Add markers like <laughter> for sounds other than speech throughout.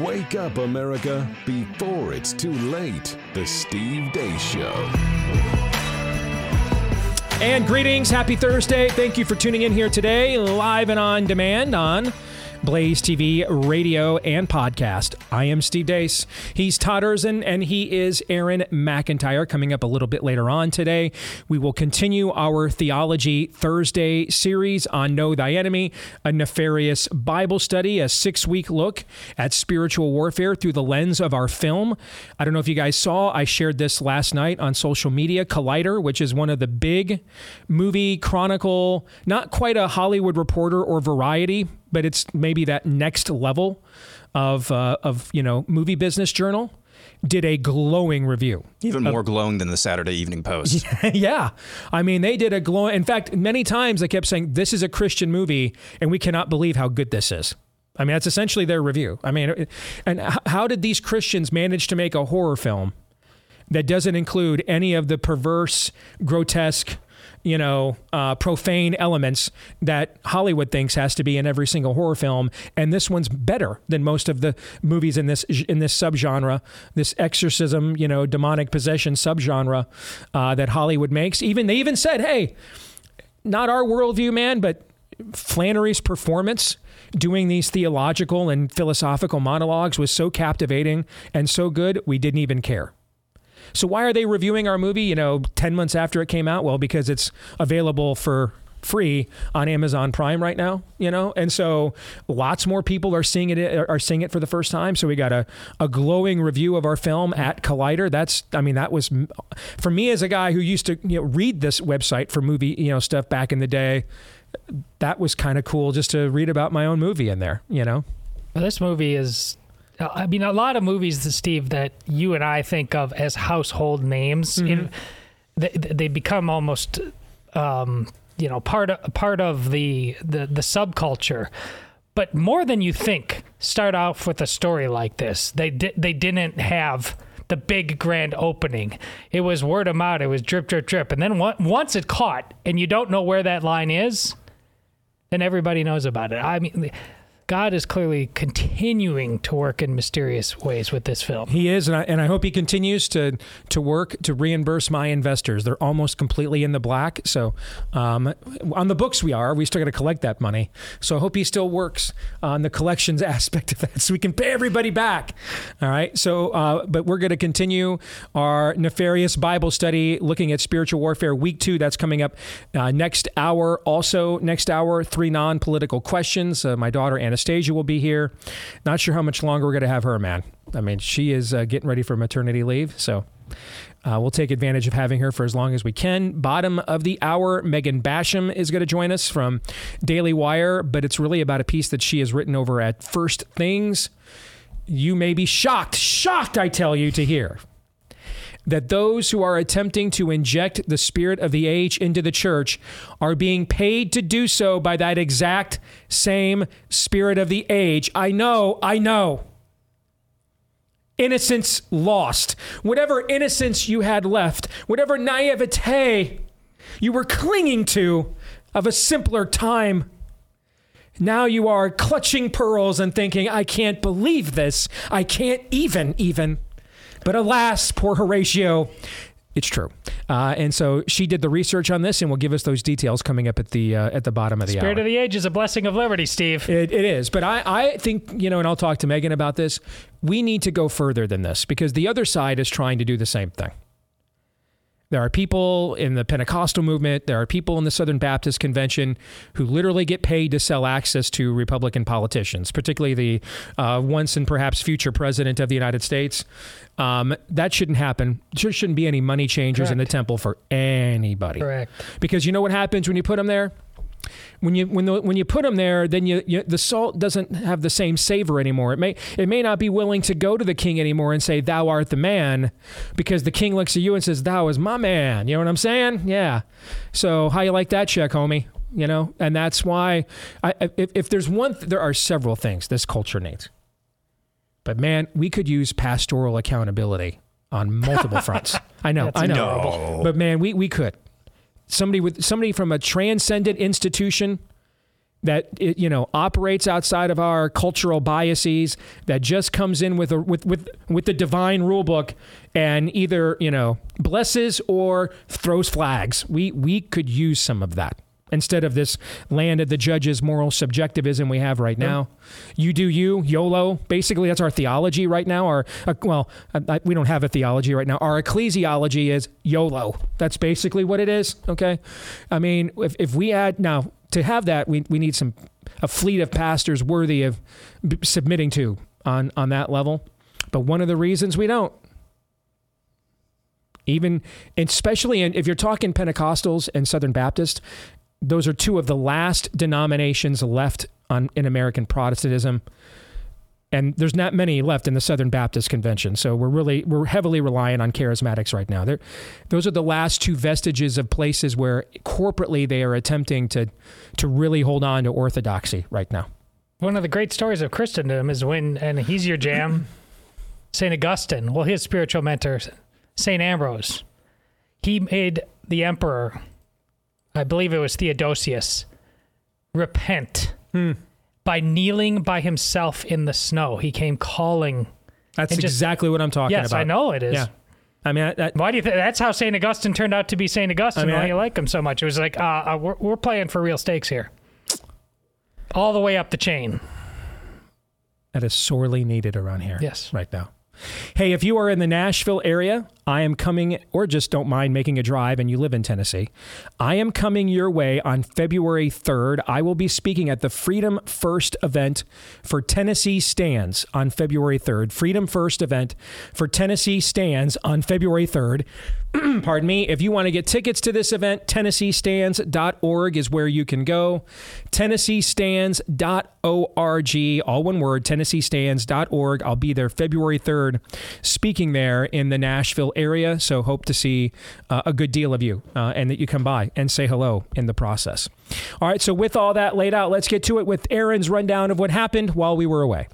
Wake up, America, before it's too late. The Steve Deace Show. And greetings. Happy Thursday. Thank you for tuning in here today, live and on demand on Blaze TV, radio, and podcast. I am Steve Deace. He's Todd Erzen, and he is Aaron McIntyre. Coming up a little bit later on today, we will continue our Theology Thursday series on Know Thy Enemy, a nefarious Bible study, a six week look at spiritual warfare through the lens of our film. I don't know if you guys saw, I shared this last night on social media Collider, which is one of the big movie chronicle, not quite a Hollywood Reporter or Variety but it's maybe that next level of uh, of you know movie business journal did a glowing review. Even more glowing than the Saturday Evening Post. <laughs> yeah. I mean, they did a glow. In fact, many times they kept saying, this is a Christian movie, and we cannot believe how good this is. I mean, that's essentially their review. I mean, and how did these Christians manage to make a horror film that doesn't include any of the perverse, grotesque, you know, uh, profane elements that Hollywood thinks has to be in every single horror film, and this one's better than most of the movies in this in this subgenre, this exorcism, you know, demonic possession subgenre uh, that Hollywood makes. Even they even said, "Hey, not our worldview, man, but Flanery's performance." doing these theological and philosophical monologues was so captivating and so good, we didn't even care. So why are they reviewing our movie, you know, 10 months after it came out? Well, because it's available for free on Amazon Prime right now, you know? And so lots more people are seeing it are seeing it for the first time. So we got a, a glowing review of our film at Collider. That's I mean that was for me as a guy who used to, you know, read this website for movie, you know, stuff back in the day. That was kind of cool just to read about my own movie in there, you know. Well, this movie is I mean, a lot of movies, Steve, that you and I think of as household names, mm-hmm. they, they become almost, um, you know, part of part of the, the the subculture. But more than you think, start off with a story like this. They di- they didn't have the big grand opening. It was word of mouth. It was drip, drip, drip, and then once it caught, and you don't know where that line is, then everybody knows about it. I mean, God is clearly continuing to work in mysterious ways with this film. He is, and I, and I hope he continues to to work to reimburse my investors. They're almost completely in the black. So um, on the books we are. We still got to collect that money. So I hope he still works on the collections <laughs> aspect of that, so we can pay everybody back. All right. So, uh, but we're going to continue our nefarious Bible study, looking at spiritual warfare. Week two. That's coming up uh, next hour. Also next hour, three non-political questions. Uh, my daughter Anna Anastasia will be here. Not sure how much longer we're going to have her, man. I mean, she is uh, getting ready for maternity leave. So uh, we'll take advantage of having her for as long as we can. Bottom of the hour, Megan Basham is going to join us from Daily Wire, but it's really about a piece that she has written over at First Things. You may be shocked, shocked, I tell you, to hear that those who are attempting to inject the spirit of the age into the church are being paid to do so by that exact same spirit of the age. I know, I know. Innocence lost. Whatever innocence you had left, whatever naivete you were clinging to of a simpler time. Now you are clutching pearls and thinking, I can't believe this. I can't even, even. But alas, poor Horatio. It's true, uh, and so she did the research on this, and will give us those details coming up at the uh, at the bottom of the Spirit hour. of the age is a blessing of liberty, Steve. It, it is, but I, I think you know, and I'll talk to Megan about this. We need to go further than this because the other side is trying to do the same thing. There are people in the Pentecostal movement, there are people in the Southern Baptist Convention who literally get paid to sell access to Republican politicians, particularly the uh, once and perhaps future president of the United States. Um, that shouldn't happen. There shouldn't be any money changers Correct. in the temple for anybody. Correct. Because you know what happens when you put them there? When you when the, when you put them there, then you, you, the salt doesn't have the same savor anymore. It may it may not be willing to go to the king anymore and say thou art the man, because the king looks at you and says thou is my man. You know what I'm saying? Yeah. So how you like that check, homie? You know, and that's why I, if, if there's one, th- there are several things this culture needs. But man, we could use pastoral accountability on multiple <laughs> fronts. I know, That's I know, No. but man, we we could somebody with somebody from a transcendent institution that you know operates outside of our cultural biases that just comes in with a with with with the divine rule book and either you know blesses or throws flags. We we could use some of that instead of this land of the judges moral subjectivism we have right now. You do you yolo. Basically that's our theology right now. Our uh, well I, I- we don't have a theology right now. Our ecclesiology is yolo. That's basically what it is okay? I mean if, if we add now to have that we, we need some a fleet of pastors worthy of b- submitting to on on that level. But one of the reasons we don't. Even especially in, if you're talking pentecostals and southern baptist those are two of the last denominations left on in american protestantism and there's not many left in the southern baptist convention so we're really we're heavily reliant on charismatics right now They're, those are the last two vestiges of places where corporately they are attempting to to really hold on to orthodoxy right now One of the great stories of Christendom is when, and he's your jam, <laughs> St. Augustine, well, his spiritual mentor, St. Ambrose, he made the emperor, I believe it was Theodosius, repent by kneeling by himself in the snow. He came calling. that's just- exactly what i'm talking yes, about Yes, I know it is. yeah i mean I, I, Why do you think that's how St. Augustine turned out to be St. Augustine? I mean, why you like him so much? It was like, uh, uh, we're, we're playing for real stakes here. All the way up the chain. that is sorely needed around here Yes. right now Hey, if you are in the Nashville area, I am coming, or just don't mind making a drive and you live in Tennessee, I am coming your way on February 3rd. I will be speaking at the Freedom First event for Tennessee Stands on February 3rd. Freedom First event for Tennessee Stands on February 3rd. <clears throat> Pardon me. If you want to get tickets to this event, TennesseeStands.org is where you can go. TennesseeStands.org, all one word, TennesseeStands.org. I'll be there February 3rd, speaking there in the Nashville area. So hope to see uh, a good deal of you uh, and that you come by and say hello in the process. All right. So with all that laid out, let's get to it with Aaron's rundown of what happened while we were away.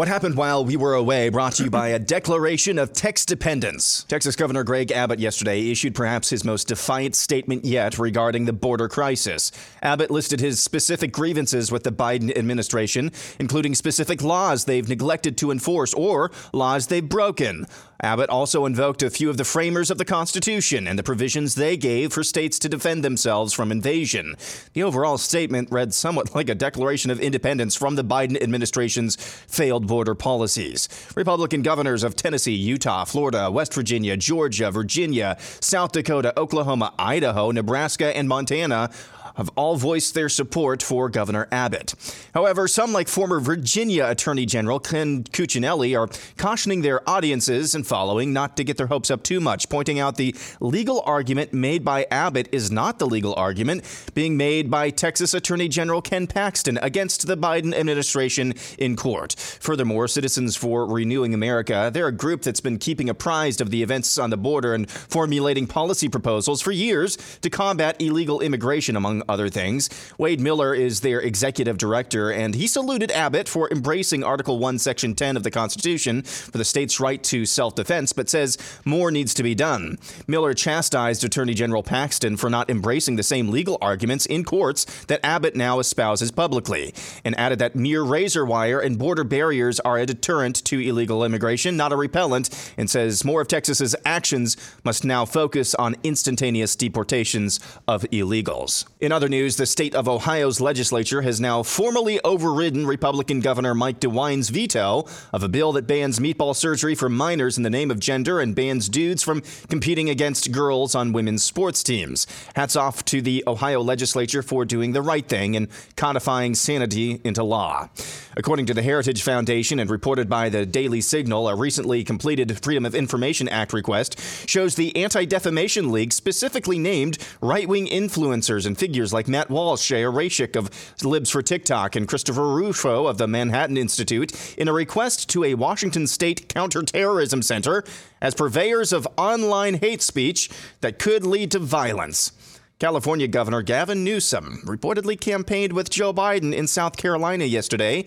What happened while we were away brought to you by a declaration of text dependence. Texas Governor Greg Abbott yesterday issued perhaps his most defiant statement yet regarding the border crisis. Abbott listed his specific grievances with the Biden administration, including specific laws they've neglected to enforce or laws they've broken. Abbott also invoked a few of the framers of the Constitution and the provisions they gave for states to defend themselves from invasion. The overall statement read somewhat <laughs> like a declaration of independence from the Biden administration's failed border policies. Republican governors of Tennessee, Utah, Florida, West Virginia, Georgia, Virginia, South Dakota, Oklahoma, Idaho, Nebraska, and Montana have all voiced their support for Governor Abbott. However, some, like former Virginia Attorney General Ken Cuccinelli, are cautioning their audiences and following not to get their hopes up too much, pointing out the legal argument made by Abbott is not the legal argument being made by Texas Attorney General Ken Paxton against the Biden administration in court. Furthermore, Citizens for Renewing America, they're a group that's been keeping apprised of the events on the border and formulating policy proposals for years to combat illegal immigration, among other things. Wade Miller is their executive director, and he saluted Abbott for embracing Article 1, Section 10 of the Constitution for the state's right to self defense, but says more needs to be done. Miller chastised Attorney General Paxton for not embracing the same legal arguments in courts that Abbott now espouses publicly, and added that mere razor wire and border barriers are a deterrent to illegal immigration, not a repellent, and says more of Texas's actions must now focus on instantaneous deportations of illegals. In other news, the state of Ohio's legislature has now formally overridden Republican Governor Mike DeWine's veto of a bill that bans meatball surgery for minors in the name of gender and bans dudes from competing against girls on women's sports teams. Hats off to the Ohio legislature for doing the right thing and codifying sanity into law. According to the Heritage Foundation and reported by the Daily Signal, a recently completed Freedom of Information Act request shows the Anti Defamation League specifically named right wing influencers and figures figures like Matt Walsh, Chaya Raichik of Libs for TikTok, and Christopher Rufo of the Manhattan Institute in a request to a Washington State counterterrorism center as purveyors of online hate speech that could lead to violence. California Governor Gavin Newsom reportedly campaigned with Joe Biden in South Carolina yesterday.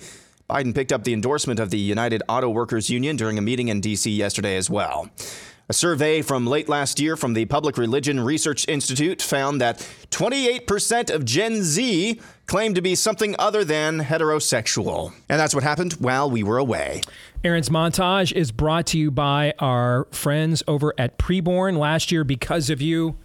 Biden picked up the endorsement of the United Auto Workers Union during a meeting in D.C. yesterday as well. A survey from late last year from the Public Religion Research Institute found that 28% of Gen Z claim to be something other than heterosexual. And that's what happened while we were away. Aaron's montage is brought to you by our friends over at Preborn. Last year, because of you,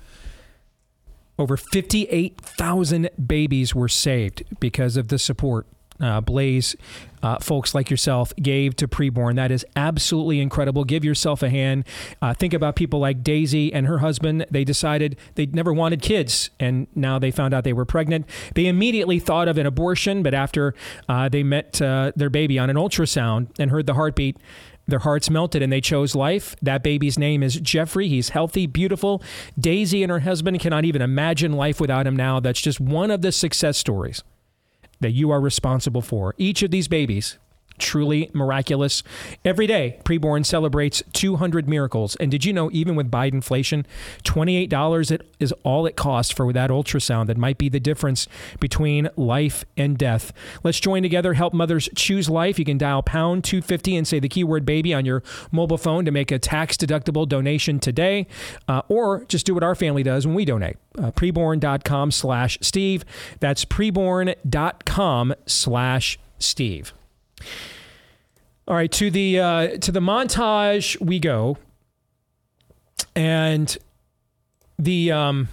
over 58,000 babies were saved because of the support uh, Blaze, uh, folks like yourself, gave to preborn. That is absolutely incredible. Give yourself a hand. Uh, think about people like Daisy and her husband. They decided they never wanted kids, and now they found out they were pregnant. They immediately thought of an abortion, but after uh, they met uh, their baby on an ultrasound and heard the heartbeat, their hearts melted and they chose life. That baby's name is Jeffrey. He's healthy, beautiful. Daisy and her husband cannot even imagine life without him now. That's just one of the success stories that you are responsible for. Each of these babies truly miraculous. Every day, Preborn celebrates 200 miracles. And did you know, even with Biden inflation, $28 is all it costs for that ultrasound that might be the difference between life and death. Let's join together, help mothers choose life. You can dial pound 250 and say the keyword baby on your mobile phone to make a tax deductible donation today, uh, or just do what our family does when we donate. Uh, preborn.com slash Steve. That's preborn.com slash Steve. All right, to the uh, to the montage we go, and the um,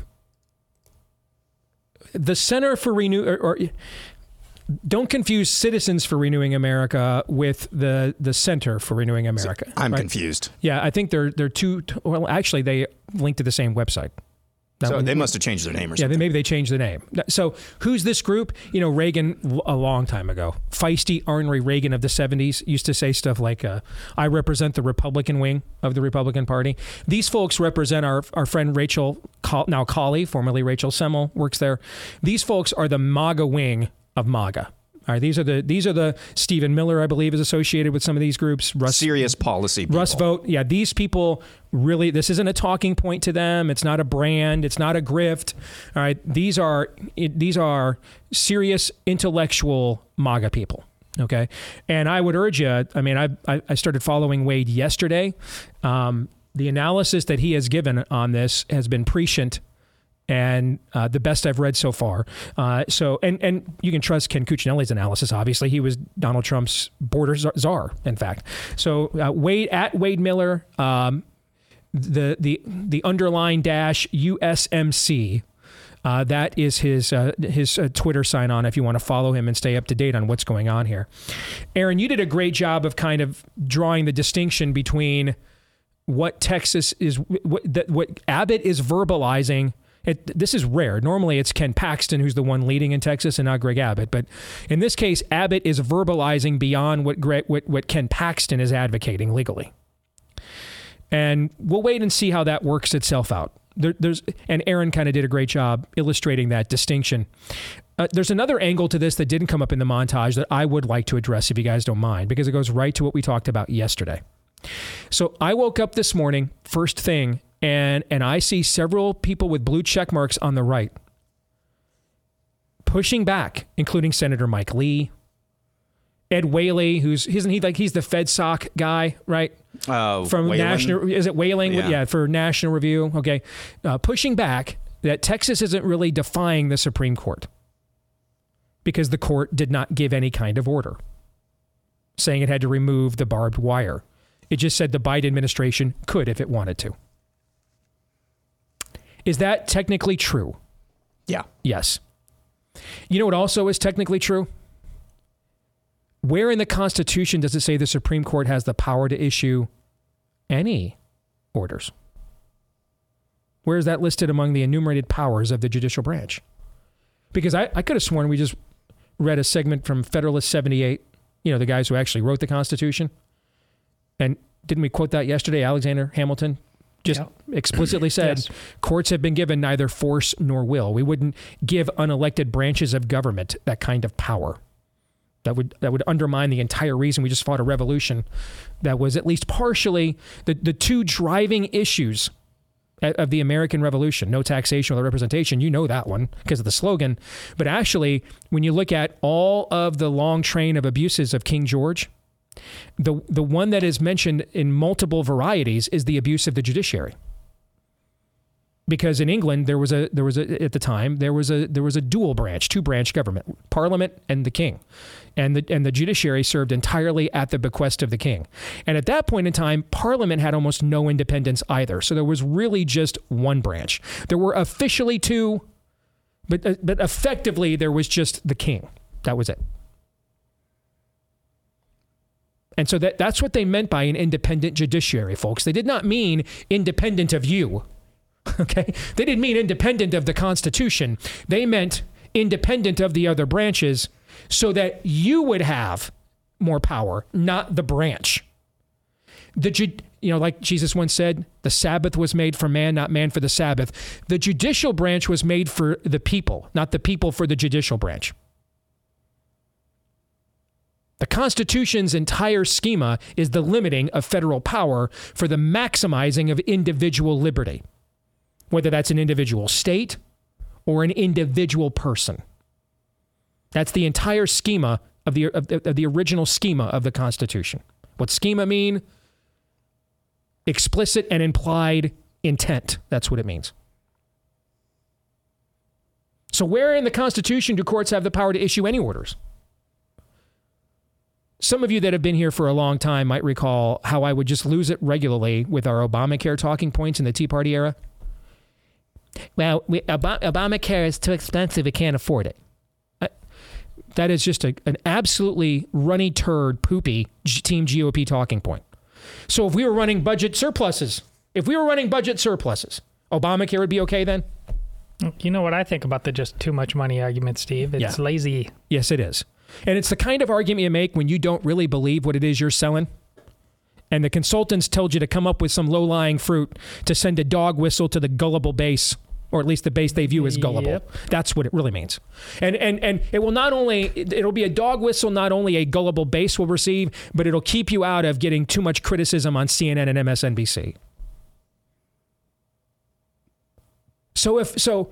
the Center for Renew or, or don't confuse Citizens for Renewing America with the the Center for Renewing America. I'm right? confused. Yeah, I think they're they're two. Well, actually, they link to the same website. That so they must have changed their name or yeah, something. maybe they changed the name. So who's this group? You know, Reagan a long time ago, feisty, ornery Reagan of the '70s used to say stuff like, uh, "I represent the Republican wing of the Republican Party." These folks represent our our friend Rachel, now Colley, formerly Rachel Semple, works there. These folks are the MAGA wing of MAGA. All right, these are the these are the Stephen Miller, I believe, is associated with some of these groups. Russ, Serious policy. People. Russ Vought, yeah, these people really. This isn't a talking point to them. It's not a brand. It's not a grift. All right, these are these are serious intellectual MAGA people. Okay, and I would urge you. I mean, I I started following Wade yesterday. Um, the analysis that he has given on this has been prescient and uh, the best I've read so far. Uh, so, and and you can trust Ken Cuccinelli's analysis. Obviously, he was Donald Trump's border czar, in fact. So, uh, Wade at Wade Miller, um, the the the underline dash USMC. Uh, that is his uh, his uh, Twitter sign on if you want to follow him and stay up to date on what's going on here. Aaron, you did a great job of kind of drawing the distinction between what Texas is, what, what Abbott is verbalizing it, this is rare. Normally, it's Ken Paxton who's the one leading in Texas and not Greg Abbott. But in this case, Abbott is verbalizing beyond what, Greg, what, what Ken Paxton is advocating legally. And we'll wait and see how that works itself out. There, there's and Aaron kind of did a great job illustrating that distinction. Uh, there's another angle to this that didn't come up in the montage that I would like to address if you guys don't mind, because it goes right to what we talked about yesterday. So I woke up this morning, first thing, and and I see several people with blue check marks on the right pushing back, including Senator Mike Lee, Ed Whaley, who's isn't he like he's the FedSoc guy, right? Uh, From Whelan? National, is it Whaling? Yeah. yeah, for National Review. Okay, uh, pushing back that Texas isn't really defying the Supreme Court because the court did not give any kind of order saying it had to remove the barbed wire. It just said the Biden administration could if it wanted to. Is that technically true? Yeah. Yes. You know what also is technically true? Where in the Constitution does it say the Supreme Court has the power to issue any orders? Where is that listed among the enumerated powers of the judicial branch? Because I, I could have sworn we just read a segment from Federalist 78, you know, the guys who actually wrote the Constitution. And didn't we quote that yesterday? Alexander Hamilton Just Yep. <clears throat> explicitly said Yes. courts have been given neither force nor will. We wouldn't give unelected branches of government that kind of power. That would that would undermine the entire reason we just fought a revolution that was at least partially the, the two driving issues of the American Revolution, no taxation or representation. You know that one because of the slogan. But actually, when you look at all of the long train of abuses of King George, the the one that is mentioned in multiple varieties is the abuse of the judiciary. Because in England there was a there was a at the time there was a there was a dual branch, two branch government, parliament and the king. And the and the judiciary served entirely at the bequest of the king. And at that point in time, parliament had almost no independence either. So there was really just one branch. There were officially two but uh, but effectively there was just the king. That was it. And so that, that's what they meant by an independent judiciary, folks. They did not mean independent of you. <laughs> Okay? They didn't mean independent of the Constitution. They meant independent of the other branches so that you would have more power, not the branch. The ju- you know, like Jesus once said, the Sabbath was made for man, not man for the Sabbath. The judicial branch was made for the people, not the people for the judicial branch. The Constitution's entire schema is the limiting of federal power for the maximizing of individual liberty, whether that's an individual state or an individual person. That's the entire schema of the, of of the original schema of the Constitution. What schema mean? Explicit and implied intent. That's what it means. So, where in the Constitution do courts have the power to issue any orders? Some of you that have been here for a long time might recall how I would just lose it regularly with our Obamacare talking points in the Tea Party era. Well, we, Ob- Obamacare is too expensive. We can't afford it. That is just a, an absolutely runny turd, poopy G- Team GOP talking point. So if we were running budget surpluses, if we were running budget surpluses, Obamacare would be okay then? You know what I think about the just too much money argument, Steve? It's Yeah. lazy. Yes, it is. And it's the kind of argument you make when you don't really believe what it is you're selling. And the consultants told you to come up with some low lying fruit to send a dog whistle to the gullible base, or at least the base they view as gullible. Yep. That's what it really means. And, and, and it will not only, it'll be a dog whistle not only a gullible base will receive, but it'll keep you out of getting too much criticism on CNN and MSNBC. So if, so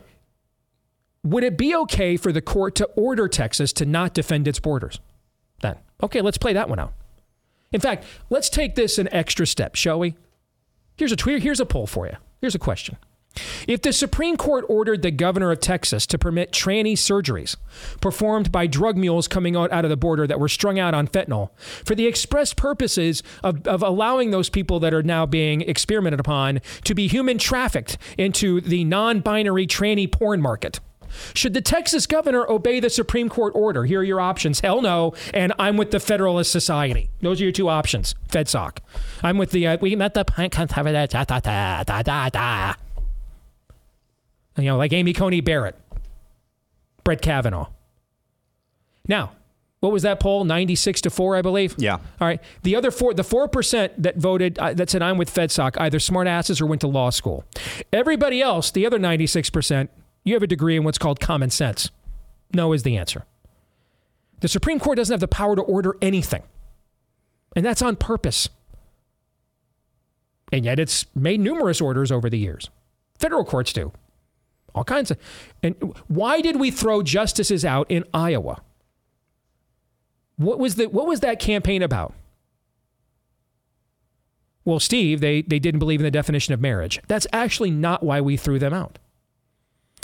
would it be okay for the court to order Texas to not defend its borders? Then, okay, let's play that one out. In fact, let's take this an extra step, shall we? Here's a tweet. Here's a poll for you. Here's a question. If the Supreme Court ordered the governor of Texas to permit tranny surgeries performed by drug mules coming out, out of the border that were strung out on fentanyl for the express purposes of, of allowing those people that are now being experimented upon to be human trafficked into the non binary tranny porn market, should the Texas governor obey the Supreme Court order? Here are your options. Hell no. And I'm with the Federalist Society. Those are your two options. FedSoc. I'm with the, uh, we met the conservative, da, da, da, da, da, da. You know, like Amy Coney Barrett, Brett Kavanaugh. Now, what was that poll? 96 to 4, I believe? Yeah. All right. The other four, the 4% that voted, uh, that said, I'm with FedSoc, either smartasses or went to law school. Everybody else, the other 96%, you have a degree in what's called common sense. No is the answer. The Supreme Court doesn't have the power to order anything. And that's on purpose. And yet it's made numerous orders over the years. Federal courts do. All kinds of. And why did we throw justices out in Iowa? What was the what was that campaign about? Well, Steve, they, they didn't believe in the definition of marriage. That's actually not why we threw them out.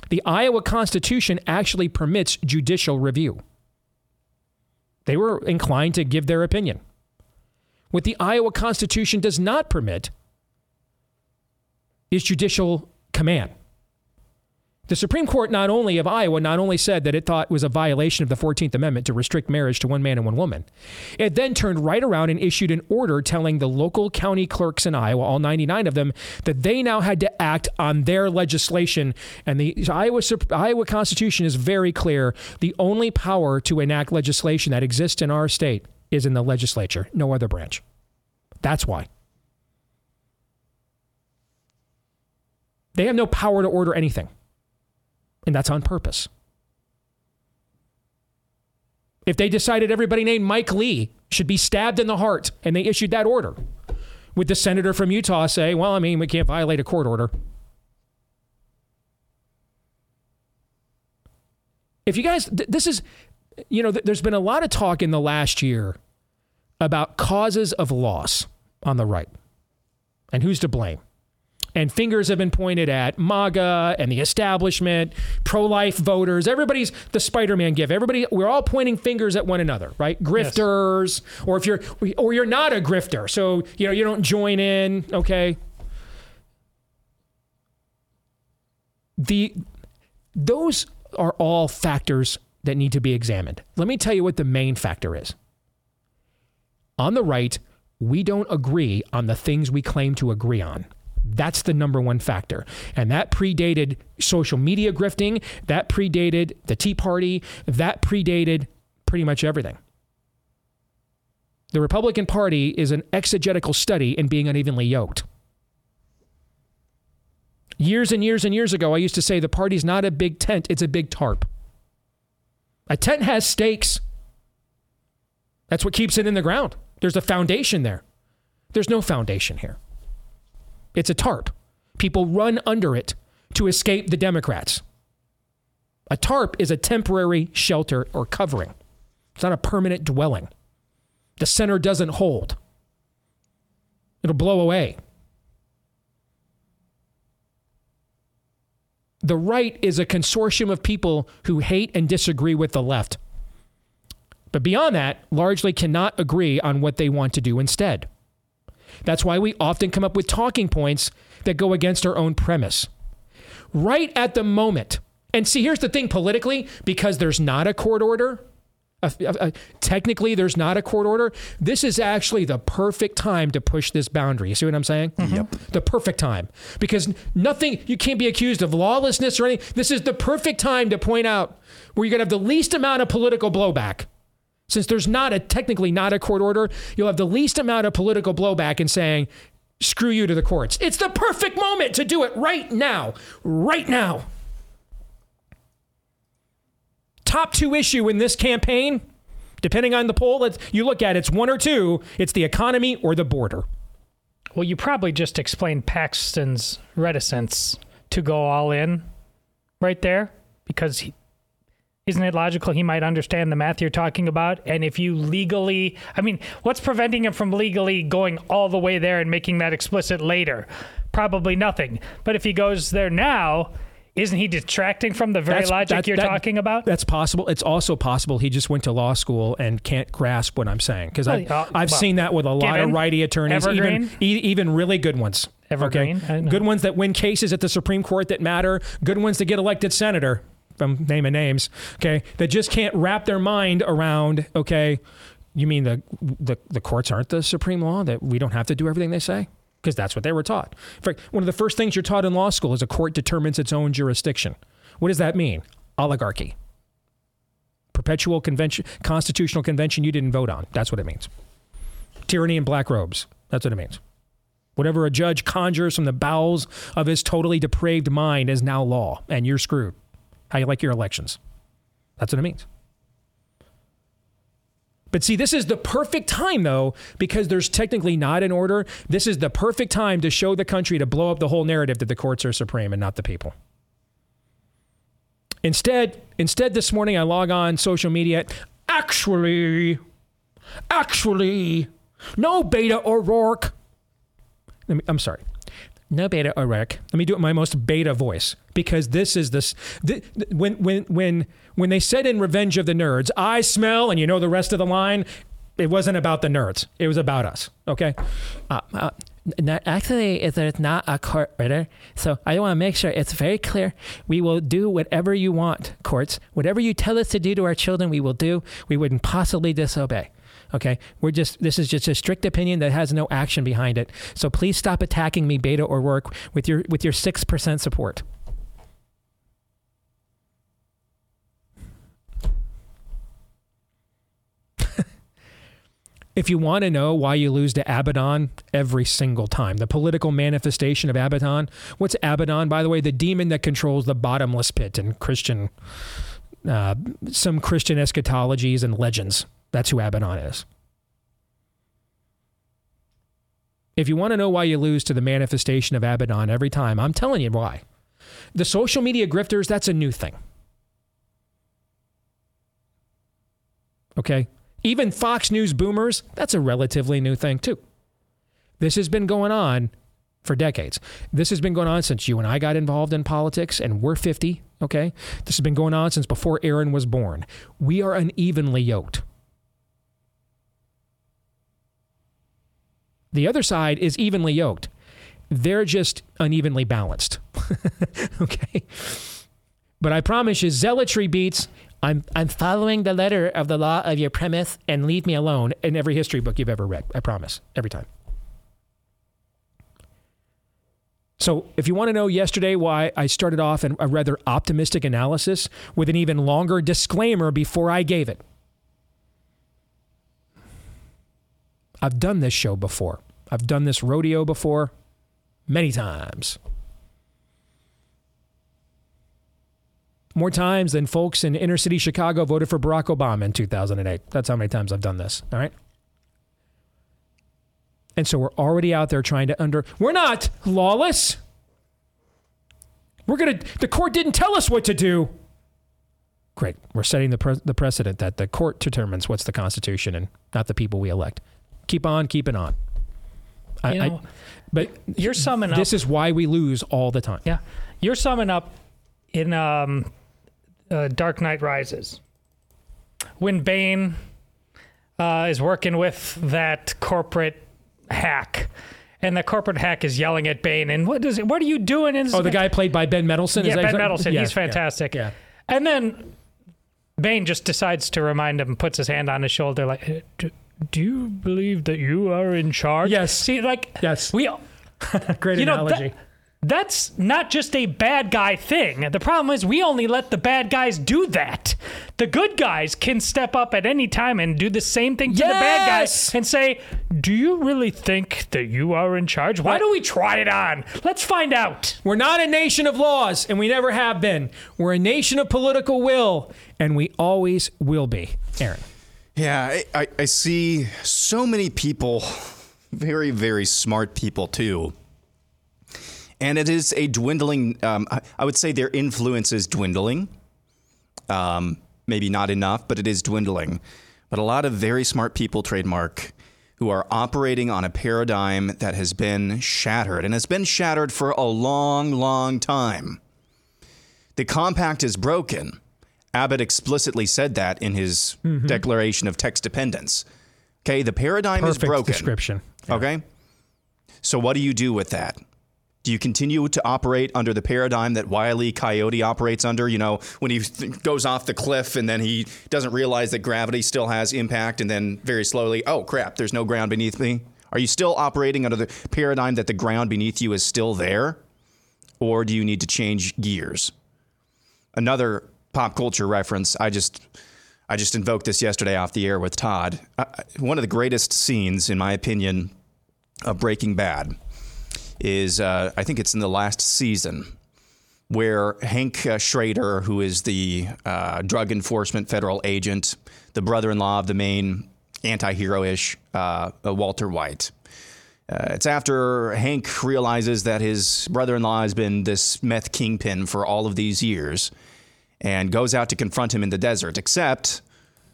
The Iowa Constitution actually permits judicial review. They were inclined to give their opinion. What the Iowa Constitution does not permit is judicial command. The Supreme Court, not only of Iowa, not only said that it thought it was a violation of the 14th Amendment to restrict marriage to one man and one woman, it then turned right around and issued an order telling the local county clerks in Iowa, all 99 of them, that they now had to act on their legislation. And the Iowa, Iowa Constitution is very clear. The only power to enact legislation that exists in our state is in the legislature, no other branch. That's why. They have no power to order anything. And that's on purpose. If they decided everybody named Mike Lee should be stabbed in the heart and they issued that order, would the senator from Utah say, well, I mean, we can't violate a court order? If you guys, th- this is, you know, th- there's been a lot of talk in the last year about causes of loss on the right and who's to blame. And fingers have been pointed at MAGA and the establishment, pro life voters. Everybody's the Spider Man give. Everybody, we're all pointing fingers at one another, right? Grifters, yes. or if you're, or you're not a grifter. So, you know, you don't join in, okay? The, those are all factors that need to be examined. Let me tell you what the main factor is. On the right, we don't agree on the things we claim to agree on. That's the number one factor. And that predated social media grifting, that predated the Tea Party, that predated pretty much everything. The Republican Party is an exegetical study in being unevenly yoked. Years and years and years ago, I used to say the party's not a big tent, it's a big tarp. A tent has stakes. That's what keeps it in the ground. There's a foundation there. There's no foundation here. It's a tarp. People run under it to escape the Democrats. A tarp is a temporary shelter or covering, it's not a permanent dwelling. The center doesn't hold, it'll blow away. The right is a consortium of people who hate and disagree with the left. But beyond that, largely cannot agree on what they want to do instead. That's why we often come up with talking points that go against our own premise. Right at the moment, and see, here's the thing politically, because there's not a court order, technically there's not a court order, this is actually the perfect time to push this boundary. You see what I'm saying? Mm-hmm. Yep. The perfect time. Because nothing, you can't be accused of lawlessness or anything. This is the perfect time to point out where you're going to have the least amount of political blowback since there's not a technically not a court order, you'll have the least amount of political blowback in saying, screw you to the courts. It's the perfect moment to do it right now. Right now. Top two issue in this campaign, depending on the poll that you look at, it's one or two. It's the economy or the border. Well, you probably just explained Paxton's reticence to go all in right there because he, isn't it logical he might understand the math you're talking about? And if you legally, I mean, what's preventing him from legally going all the way there and making that explicit later? Probably nothing. But if he goes there now, isn't he detracting from the very that's, logic that, you're that, talking about? That's possible. It's also possible he just went to law school and can't grasp what I'm saying because I've, uh, I've well, seen that with a lot given, of righty attorneys, even even really good ones. Evergreen, okay? good ones that win cases at the Supreme Court that matter, good ones that get elected senator. I'm naming names, okay, that just can't wrap their mind around, okay, you mean the, the, the courts aren't the supreme law, that we don't have to do everything they say? Because that's what they were taught. In fact, one of the first things you're taught in law school is a court determines its own jurisdiction. What does that mean? Oligarchy. Perpetual convention, constitutional convention you didn't vote on. That's what it means. Tyranny in black robes. That's what it means. Whatever a judge conjures from the bowels of his totally depraved mind is now law, and you're screwed how you like your elections. That's what it means. But see, this is the perfect time, though, because there's technically not an order. This is the perfect time to show the country to blow up the whole narrative that the courts are supreme and not the people. Instead, instead, this morning I log on social media. Actually, actually, no Beto O'Rourke. I'm sorry no beta O'Rourke. Let me do it my most beta voice because this is this. The, when when when when they said in Revenge of the Nerds, I smell, and you know the rest of the line. It wasn't about the nerds. It was about us. Okay. Uh, uh, actually, there's not a court order, so I want to make sure it's very clear. We will do whatever you want, courts. Whatever you tell us to do to our children, we will do. We wouldn't possibly disobey. Okay, we're just this is just a strict opinion that has no action behind it. So please stop attacking me, Beta O'Rourke, with your with your six percent support. <laughs> If you want to know why you lose to Abaddon every single time, the political manifestation of Abaddon. What's Abaddon, by the way? The demon that controls the bottomless pit in Christian, uh, some Christian eschatologies and legends. That's who Abaddon is. If you want to know why you lose to the manifestation of Abaddon every time, I'm telling you why. The social media grifters, that's a new thing. Okay? Even Fox News boomers, that's a relatively new thing, too. This has been going on for decades. This has been going on since you and I got involved in politics, and we're 50, okay? This has been going on since before Aaron was born. We are unevenly yoked. The other side is evenly yoked. They're just unevenly balanced. <laughs> okay? But I promise you, zealotry beats I'm I'm following the letter of the law of your premise and leave me alone in every history book you've ever read. I promise. Every time. So, if you want to know yesterday why I started off in a rather optimistic analysis with an even longer disclaimer before I gave it, I've done this show before. I've done this rodeo before many times. More times than folks in inner city Chicago voted for Barack Obama in 2008. That's how many times I've done this. All right. And so we're already out there trying to under. We're not lawless. We're going to. The court didn't tell us what to do. Great. We're setting the, pre- the precedent that the court determines what's the Constitution and not the people we elect. Keep on keeping on. I, You know, I, but you're summing up. this is why we lose all the time. Yeah, you're summing up in um, uh, Dark Knight Rises when Bane uh, is working with that corporate hack, and the corporate hack is yelling at Bane, and what does it? what are you doing? And Oh, the guy played by Ben Mendelsohn. yeah, Is Ben Mendelsohn, Yeah, he's fantastic. Yeah. And then Bane just decides to remind him, puts his hand on his shoulder, like, "Uh, do, you believe that you are in charge? Yes. See, like, Yes. we <laughs> Great know, analogy. that- that's not just a bad guy thing. The problem is we only let the bad guys do that. The good guys can step up at any time and do the same thing to the bad guys and say, "Do you really think that you are in charge? Why don't we try it on? Let's find out." We're not a nation of laws, and we never have been. We're a nation of political will, and we always will be. Aaron. Yeah, I, I, I see so many people, very, very smart people too. And it is a dwindling, um, I, I would say their influence is dwindling. Um, maybe not enough, but it is dwindling. But a lot of very smart people, trademark, who are operating on a paradigm that has been shattered and has been shattered for a long, long time. The compact is broken. Abbott explicitly said that in his mm-hmm. declaration of text dependence. Okay, the paradigm is Perfect broken. description. Okay? So what do you do with that? Do you continue to operate under the paradigm that Wile E. Coyote operates under? You know, when he th- goes off the cliff and then he doesn't realize that gravity still has impact, and then very slowly, oh crap, there's no ground beneath me. Are you still operating under the paradigm that the ground beneath you is still there? Or do you need to change gears? Another pop culture reference. I just I just invoked this yesterday off the air with Todd. Uh, one of the greatest scenes, in my opinion, of Breaking Bad is uh, I think it's in the last season where Hank uh, Schrader, who is the uh, drug enforcement federal agent, the brother-in-law of the main anti-hero-ish uh, uh, Walter White. It's after Hank realizes that his brother-in-law has been this meth kingpin for all of these years, and goes out to confront him in the desert. Except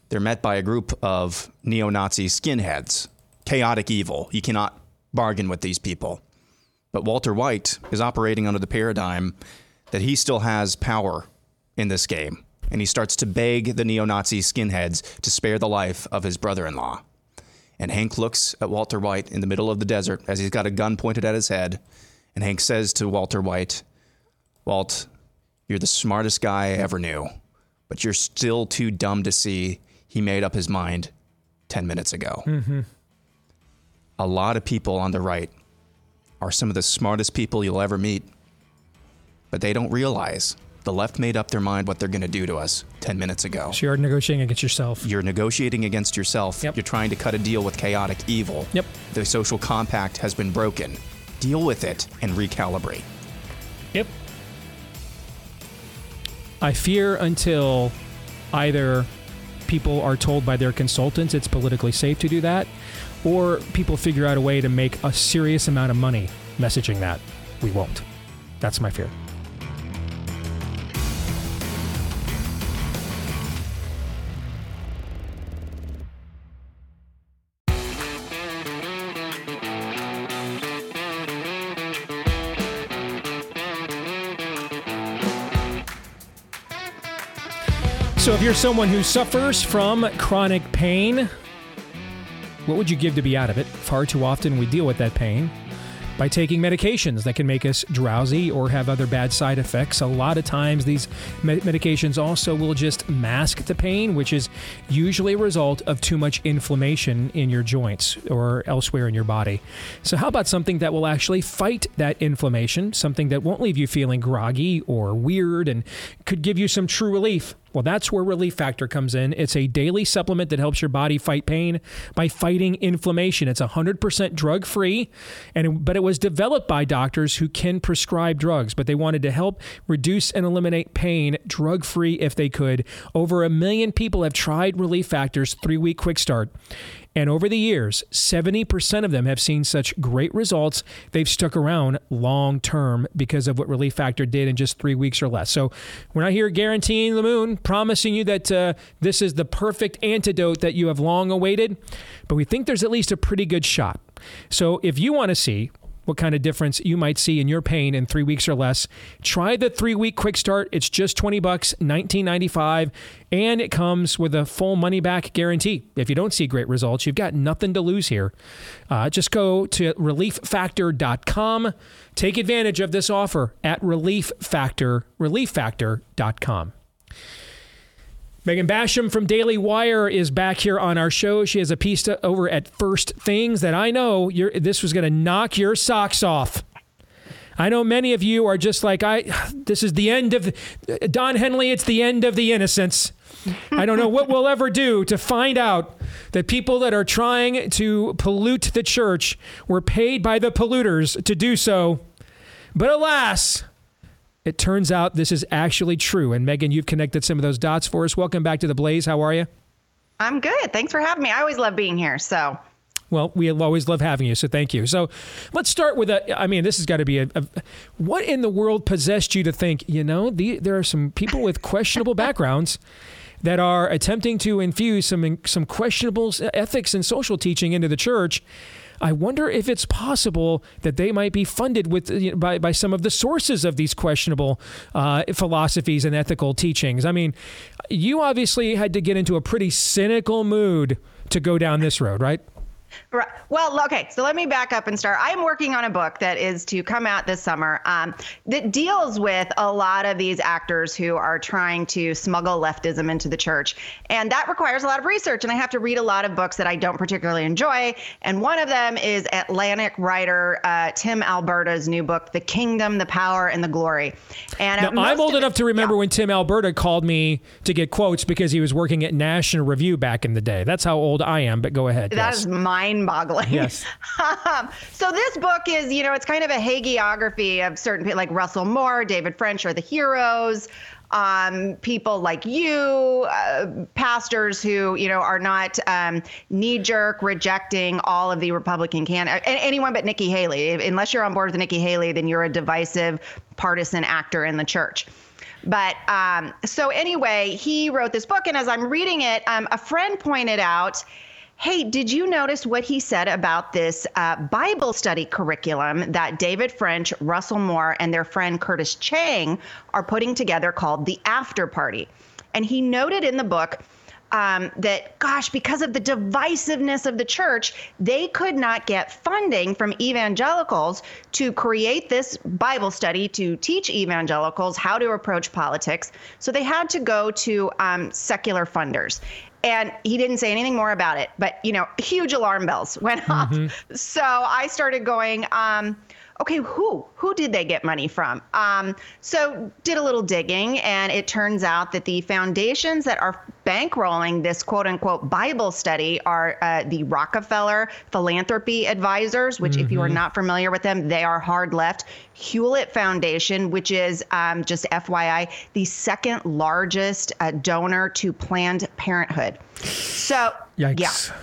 they're met by a group of neo-Nazi skinheads, chaotic evil. You cannot bargain with these people. But Walter White is operating under the paradigm that he still has power in this game. And he starts to beg the neo Nazi skinheads to spare the life of his brother in law. And Hank looks at Walter White in the middle of the desert as he's got a gun pointed at his head. And Hank says to Walter White, Walt, you're the smartest guy I ever knew, but you're still too dumb to see he made up his mind 10 minutes ago. Mm-hmm. A lot of people on the right are some of the smartest people you'll ever meet. But they don't realize The left made up their mind what they're going to do to us 10 minutes ago. So you're negotiating against yourself. You're negotiating against yourself. Yep. You're trying to cut a deal with chaotic evil. Yep. The social compact has been broken. Deal with it and recalibrate. Yep. I fear until either people are told by their consultants it's politically safe to do that, or people figure out a way to make a serious amount of money messaging that. We won't. That's my fear. You're someone who suffers from chronic pain, what would you give to be out of it? Far too often we deal with that pain by taking medications that can make us drowsy or have other bad side effects. A lot of times, these me- medications also will just mask the pain, which is usually a result of too much inflammation in your joints or elsewhere in your body. So, how about something that will actually fight that inflammation, something that won't leave you feeling groggy or weird and could give you some true relief? Well, that's where Relief Factor comes in. It's a daily supplement that helps your body fight pain by fighting inflammation. It's 100% drug free, and but it was developed by doctors who can prescribe drugs, but they wanted to help reduce and eliminate pain drug free if they could. Over a million people have tried Relief Factor's three week quick start. And over the years, 70% of them have seen such great results, they've stuck around long term because of what Relief Factor did in just three weeks or less. So we're not here guaranteeing the moon, promising you that uh, this is the perfect antidote that you have long awaited, but we think there's at least a pretty good shot. So if you want to see what kind of difference you might see in your pain in three weeks or less. Try the three week quick start. It's just 20 bucks, 19.95, and it comes with a full money back guarantee. If you don't see great results, you've got nothing to lose here. Uh, just go to relieffactor.com. Take advantage of this offer at Relief Factor, relieffactor.com. Megan Basham from Daily Wire is back here on our show. She has a piece to, over at First Things that I know this was going to knock your socks off. I know many of you are just like I. This is the end of Don Henley. It's the end of the innocence. I don't know what we'll ever do to find out that people that are trying to pollute the church were paid by the polluters to do so. But alas, it turns out this is actually true. And Megan, you've connected some of those dots for us. Welcome back to the Blaze. How are you? I'm good. Thanks for having me. I always love being here. So, well, we always love having you. So thank you. So let's start with a. I mean, this has got to be a, a. What in the world possessed you to think? You know, the, there are some people with questionable backgrounds that are attempting to infuse some some questionable ethics and social teaching into the church. I wonder if it's possible that they might be funded with you know, by by some of the sources of these questionable uh, philosophies and ethical teachings. I mean, you obviously had to get into a pretty cynical mood to go down this road, right? Right. Well, okay. So let me back up and start. I'm working on a book that is to come out this summer um, that deals with a lot of these actors who are trying to smuggle leftism into the church. And that requires a lot of research. And I have to read a lot of books that I don't particularly enjoy. And one of them is Atlantic writer uh, Tim Alberta's new book, The Kingdom, the Power, and the Glory. And now, I'm old enough to remember yeah. when Tim Alberta called me to get quotes because he was working at National Review back in the day. That's how old I am, but go ahead. That yes. is my mind boggling. Yes. um, <laughs> so this book is, you know, it's kind of a hagiography of certain people like Russell Moore, David French are the heroes. Um, people like you, uh, pastors who you know are not um, knee-jerk rejecting all of the Republican candidates, anyone but Nikki Haley. Unless you're on board with Nikki Haley, then you're a divisive partisan actor in the church. But um, so anyway, he wrote this book, and as I'm reading it, um, a friend pointed out Hey, did you notice what he said about this uh, Bible study curriculum that David French, Russell Moore, and their friend Curtis Chang are putting together called The After Party? And he noted in the book um, that, gosh, because of the divisiveness of the church, they could not get funding from evangelicals to create this Bible study to teach evangelicals how to approach politics. So they had to go to um, secular funders and he didn't say anything more about it but you know huge alarm bells went off mm-hmm. <laughs> so i started going um, okay, who who did they get money from? Um, so did a little digging, and it turns out that the foundations that are bankrolling this quote unquote Bible study are uh, the Rockefeller Philanthropy Advisors, which, mm-hmm. if you are not familiar with them, they are hard left. Hewlett Foundation, which is um, just FYI, the second largest uh, donor to Planned Parenthood. So, Yikes. yeah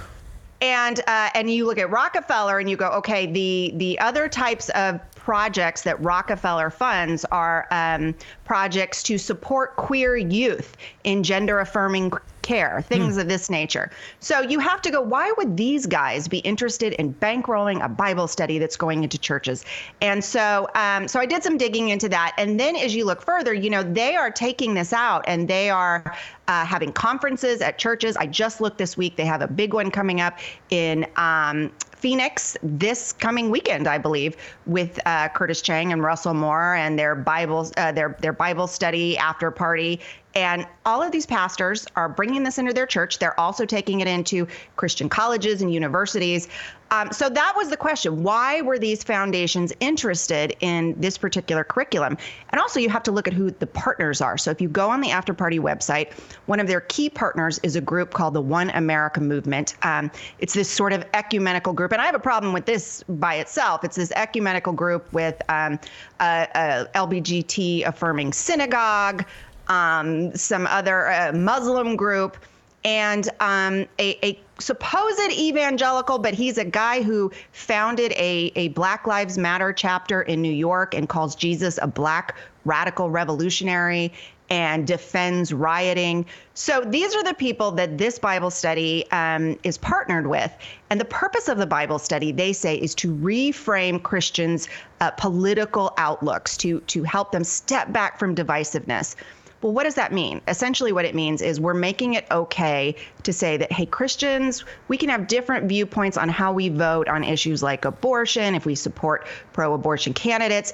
and uh, and you look at Rockefeller and you go, okay, the the other types of projects that Rockefeller funds are um, projects to support queer youth in gender affirming care, things hmm. of this nature. So you have to go, why would these guys be interested in bankrolling a Bible study that's going into churches? And so, um, so I did some digging into that. And then as you look further, you know, they are taking this out and they are uh, having conferences at churches. I just looked this week. They have a big one coming up in um, Phoenix this coming weekend, I believe, with uh, Curtis Chang and Russell Moore and their Bible uh, their their Bible study after party. And all of these pastors are bringing this into their church. They're also taking it into Christian colleges and universities. Um, so that was the question. Why were these foundations interested in this particular curriculum? And also, you have to look at who the partners are. So if you go on the After Party website, one of their key partners is a group called the One America Movement. Um, it's this sort of ecumenical group. And I have a problem with this by itself. It's this ecumenical group with um, a, a LBGT affirming synagogue um, some other uh, Muslim group, and um, a, a, supposed evangelical, but he's a guy who founded a, a Black Lives Matter chapter in New York and calls Jesus a black radical revolutionary and defends rioting. So these are the people that this Bible study um, is partnered with. And the purpose of the Bible study, they say, is to reframe Christians' uh, political outlooks, to, to help them step back from divisiveness. Well, what does that mean? Essentially, what it means is we're making it okay to say that, hey, Christians, we can have different viewpoints on how we vote on issues like abortion, if we support pro abortion candidates.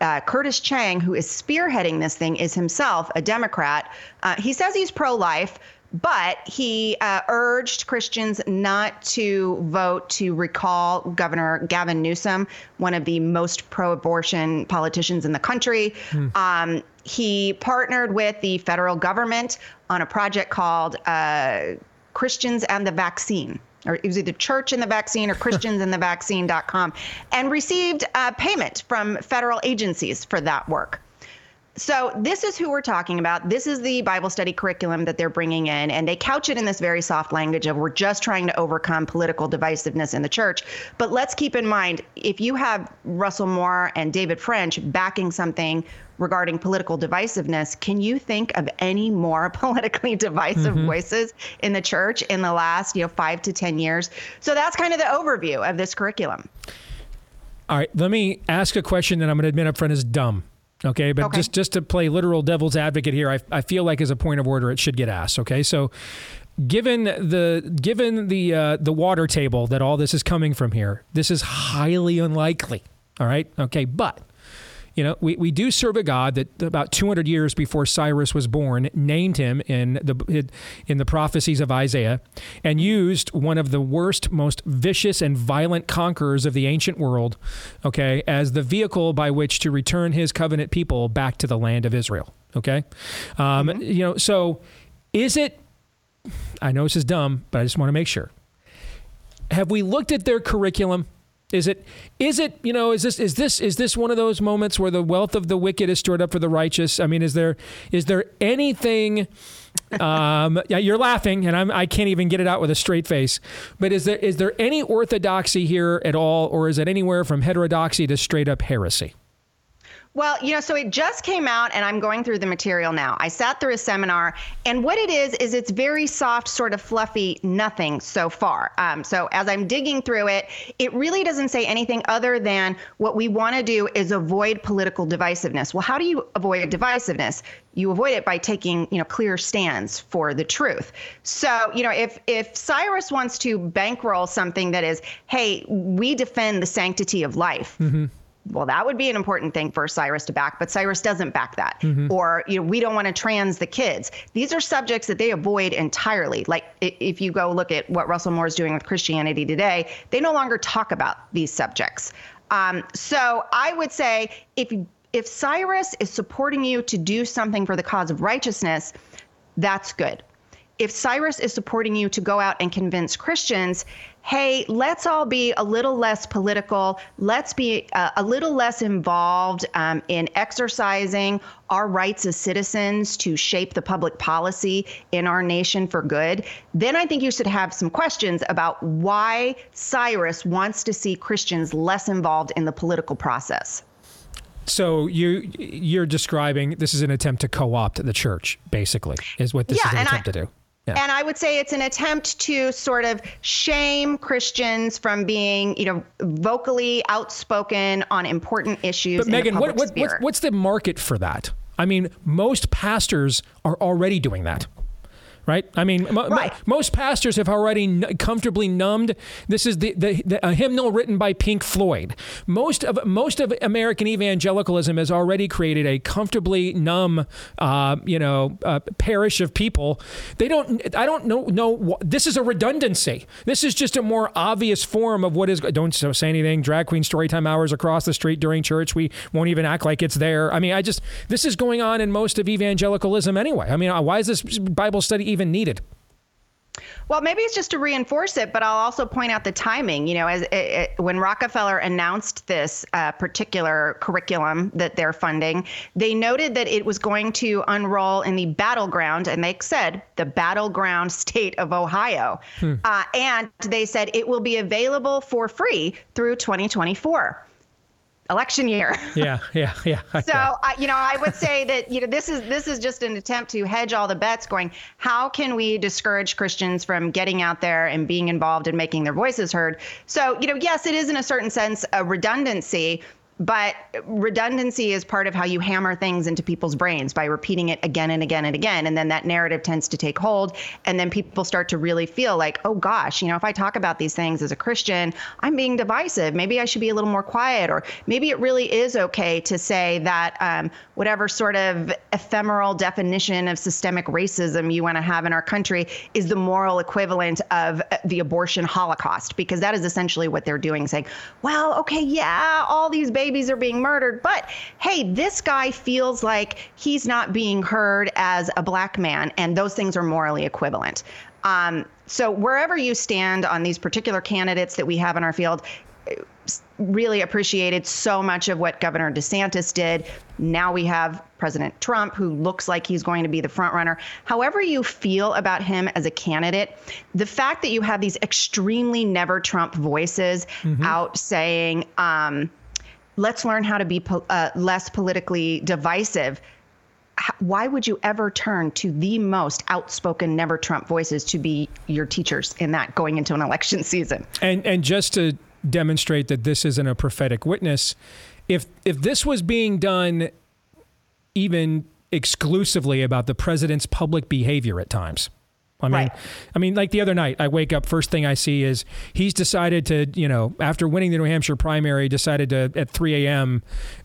Uh, Curtis Chang, who is spearheading this thing, is himself a Democrat. Uh, he says he's pro life, but he uh, urged Christians not to vote to recall Governor Gavin Newsom, one of the most pro abortion politicians in the country. Hmm. Um, he partnered with the federal government on a project called uh, Christians and the Vaccine. Or it was either church and the vaccine or Christians and the vaccine.com, and received uh, payment from federal agencies for that work. So, this is who we're talking about. This is the Bible study curriculum that they're bringing in, and they couch it in this very soft language of we're just trying to overcome political divisiveness in the church. But let's keep in mind if you have Russell Moore and David French backing something regarding political divisiveness, can you think of any more <laughs> politically divisive mm-hmm. voices in the church in the last, you know, five to 10 years? So, that's kind of the overview of this curriculum. All right, let me ask a question that I'm going to admit up front is dumb. Okay, but okay. just just to play literal devil's advocate here, I, I feel like as a point of order, it should get asked. Okay, so given the given the uh, the water table that all this is coming from here, this is highly unlikely. All right, okay, but you know, we, we do serve a God that about 200 years before Cyrus was born named him in the in the prophecies of Isaiah and used one of the worst, most vicious and violent conquerors of the ancient world, okay, as the vehicle by which to return his covenant people back to the land of Israel. Okay, um, mm-hmm. you know, so is it? I know this is dumb, but I just want to make sure. Have we looked at their curriculum? Is it is it you know is this is this is this one of those moments where the wealth of the wicked is stored up for the righteous? I mean, is there is there anything? um, <laughs> yeah, you're laughing, and I'm I can't even get it out with a straight face. But is there is there any orthodoxy here at all, or is it anywhere from heterodoxy to straight up heresy? Well, you know, so it just came out, and I'm going through the material now. I sat through a seminar, and what it is is it's very soft, sort of fluffy, nothing so far. Um, so as I'm digging through it, it really doesn't say anything other than what we want to do is avoid political divisiveness. Well, how do you avoid divisiveness? You avoid it by taking, you know, clear stands for the truth. So, you know, if if Cyrus wants to bankroll something that is, hey, we defend the sanctity of life. Mm-hmm well, that would be an important thing for Cyrus to back, but Cyrus doesn't back that. Mm-hmm. Or, you know, we don't want to trans the kids. These are subjects that they avoid entirely. Like if you go look at what Russell Moore is doing with Christianity today, they no longer talk about these subjects. Um, so I would say if if Cyrus is supporting you to do something for the cause of righteousness, that's good. If Cyrus is supporting you to go out and convince Christians, hey, let's all be a little less political, let's be uh, a little less involved um, in exercising our rights as citizens to shape the public policy in our nation for good, then I think you should have some questions about why Cyrus wants to see Christians less involved in the political process. So you you're describing this is an attempt to co-opt the church, basically, is what this yeah, is an attempt I, to do. Yeah. And I would say it's an attempt to sort of shame Christians from being, you know, vocally outspoken on important issues. But Megan, what, what, what's, what's the market for that? I mean, most pastors are already doing that right? I mean, right. most pastors have already n- comfortably numbed. This is the, the, the, a hymnal written by Pink Floyd. Most of most of American evangelicalism has already created a comfortably numb, uh, you know, uh, parish of people. They don't. I don't know. No, this is a redundancy. This is just a more obvious form of what is. Don't say anything. Drag queen storytime hours across the street during church. We won't even act like it's there. I mean, I just this is going on in most of evangelicalism anyway. I mean, why is this Bible study? Even needed? Well, maybe it's just to reinforce it, but I'll also point out the timing. You know, as it, it, when Rockefeller announced this uh, particular curriculum that they're funding, they noted that it was going to unroll in the battleground, and they said the battleground <laughs> state of Ohio, hmm. uh, and they said it will be available for free through 2024 election year. <laughs> yeah, yeah, yeah. so, I, you know, I would say that you know this is this is just an attempt to hedge all the bets. Going, how can we discourage Christians from getting out there and being involved and making their voices heard? So, you know, yes, it is in a certain sense a redundancy, but redundancy is part of how you hammer things into people's brains by repeating it again and again and again. And then that narrative tends to take hold. And then people start to really feel like, oh gosh, you know, if I talk about these things as a Christian, I'm being divisive. Maybe I should be a little more quiet. Or maybe it really is okay to say that um, whatever sort of ephemeral definition of systemic racism you want to have in our country is the moral equivalent of the abortion holocaust, because that is essentially what they're doing, saying, well, okay, yeah, all these babies babies are being murdered. But hey, this guy feels like he's not being heard as a black man, and those things are morally equivalent. Um, so wherever you stand on these particular candidates that we have in our field, really appreciated so much of what Governor DeSantis did. Now we have President Trump, who looks like he's going to be the front runner. However, you feel about him as a candidate, the fact that you have these extremely never Trump voices mm-hmm. out saying, um, let's learn how to be po- uh, less politically divisive. why would you ever turn to the most outspoken never Trump voices to be your teachers in that going into an election <laughs> season? And and just to demonstrate that this isn't a prophetic witness, if if this was being done even exclusively about the president's public behavior at times, I mean, right. I mean, like the other night, I wake up. First thing I see is he's decided to, you know, after winning the New Hampshire primary, decided to at 3 a.m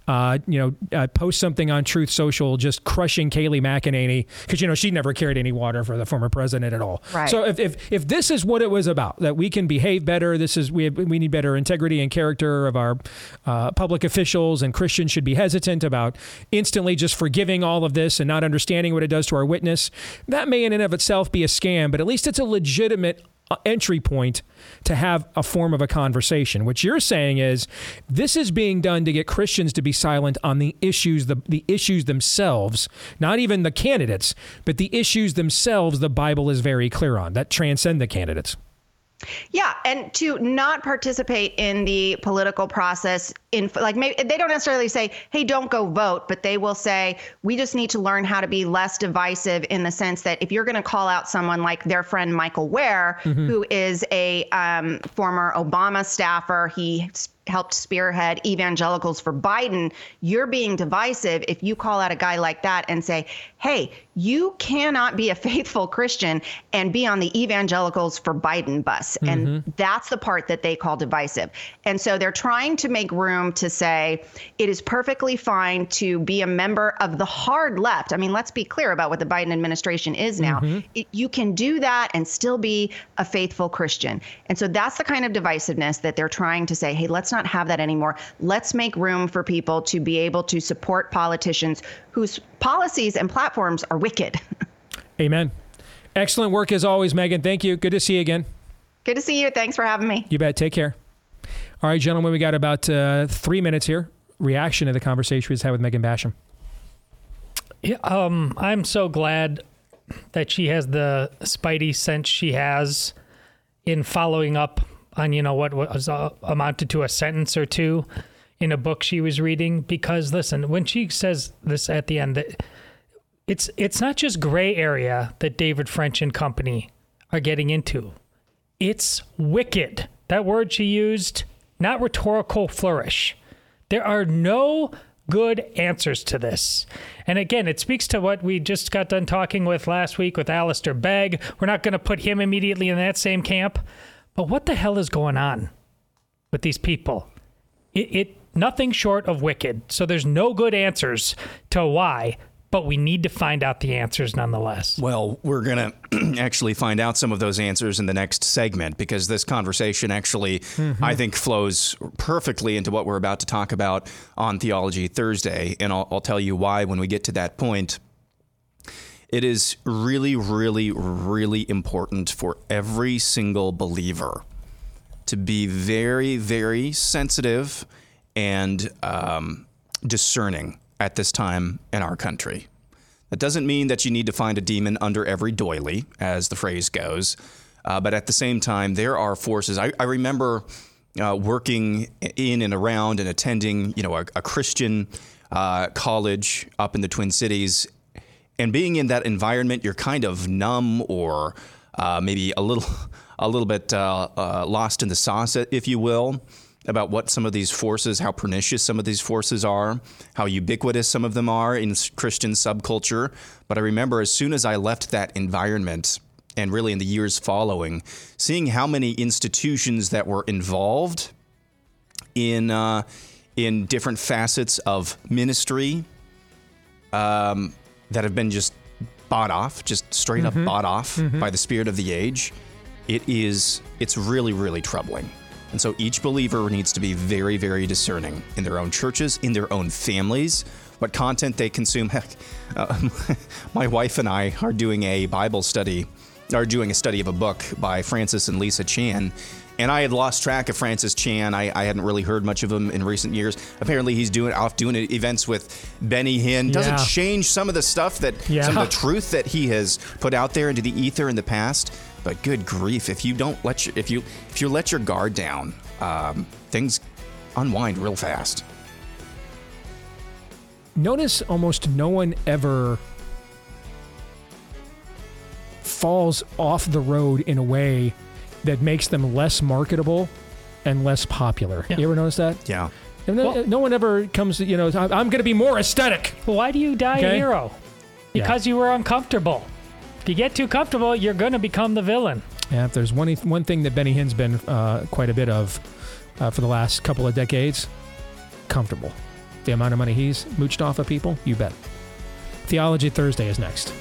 uh, you know, uh, post something on Truth Social just crushing Kayleigh McEnany because you know she never carried any water for the former president at all. Right. So if, if if this is what it was about, that we can behave better, this is we have, we need better integrity and character of our uh, public officials, and Christians should be hesitant about instantly just forgiving all of this and not understanding what it does to our witness. That may in and of itself be a scam, but at least it's a legitimate entry point to have a form of a conversation. What you're saying is this is being done to get Christians to be silent on the issues, the, the issues themselves, not even the candidates, but the issues themselves the Bible is very clear on that transcend the candidates. Yeah, and to not participate in the political process in like maybe they don't necessarily say, "Hey, don't go vote," but they will say, "We just need to learn how to be less divisive in the sense that if you're going to call out someone like their friend Michael Wear, mm-hmm. who is a um, former Obama staffer, he helped spearhead evangelicals for Biden, you're being divisive if you call out a guy like that and say, hey, you cannot be a <laughs> faithful Christian and be on the evangelicals for Biden bus. Mm-hmm. And that's the part that they call divisive. And so they're trying to make room to say it is perfectly fine to be a member of the hard left. I mean, let's be clear about what the Biden administration is now. Mm-hmm. It, you can do that and still be a faithful Christian. And so that's the kind of divisiveness that they're trying to say, hey, let's Let's not have that anymore. Let's make room for people to be able to support politicians whose policies and platforms are wicked. <laughs> Amen. Excellent work as always, Megan. Thank you. Good to see you again. Good to see you. Thanks for having me. You bet. Take care. All right, gentlemen, we got about uh, three minutes here. Reaction to the conversation we just had with Megan Basham. Yeah, um, I'm so glad that she has the spidey sense she has in following up on you know what was uh, amounted to a sentence or two in a book she was reading because listen when she says this at the end that it's it's not just gray area that David French and company are getting into it's wicked that word she used not rhetorical flourish there are no good answers to this. And again, it speaks to what we just got done talking with last week with Alistair Begg. We're not going to put him immediately in that same camp. But what the hell is going on with these people? It, it nothing short of wicked. So there's no good answers to why but we need to find out the answers nonetheless. Well, we're going to <clears throat> actually find out some of those answers in the next segment because this conversation actually, mm-hmm. I think, flows perfectly into what we're about to talk about on Theology Thursday. And I'll, I'll tell you why when we get to that point. It is really, really, really important for every single believer to be very, very sensitive and um, discerning at this time in our country. That doesn't mean that you need to find a demon under every doily, as the phrase goes. Uh, but at the same time, there are forces. I, I remember uh, working in and around and attending, you know, a, a Christian uh, college up in the Twin Cities, and being in that environment, you're kind of numb or uh, maybe a little, <laughs> a little bit uh, uh, lost in the sauce, if you will about what some of these forces, how pernicious some of these forces are, how ubiquitous some of them are in Christian subculture. But I remember as soon as I left that environment, and really in the years following, seeing how many institutions that were involved in uh, in different facets of ministry um, that have been just bought off, just straight mm-hmm. up bought off mm-hmm. by the spirit of the age. It is it's really really troubling. And so each believer needs to be very, very discerning in their own churches, in their own families, what content they consume. <laughs> Heck, uh, <laughs> my wife and I are doing a Bible study, are doing a study of a book by Francis and Lisa Chan. And I had lost track of Francis Chan. I, I hadn't really heard much of him in recent years. Apparently, he's doing off doing events with Benny Hinn. Doesn't yeah. change some of the stuff that yeah. some of the truth that he has put out there into the ether in the past. But good grief, if you don't let your, if you if you let your guard down, um, things unwind real fast. Notice almost no one ever falls off the road in a way that makes them less marketable and less popular. Yeah. You ever notice that? Yeah. And well, no one ever comes, you know, I'm going to be more aesthetic. Why do you die okay? a hero? Because yeah. you were uncomfortable. If you get too comfortable, you're going to become the villain. Yeah, if there's one one thing that Benny Hinn's been uh, quite a bit of uh, for the last couple of decades, comfortable. The amount of money he's mooched off of people, you bet. Theology Thursday is next.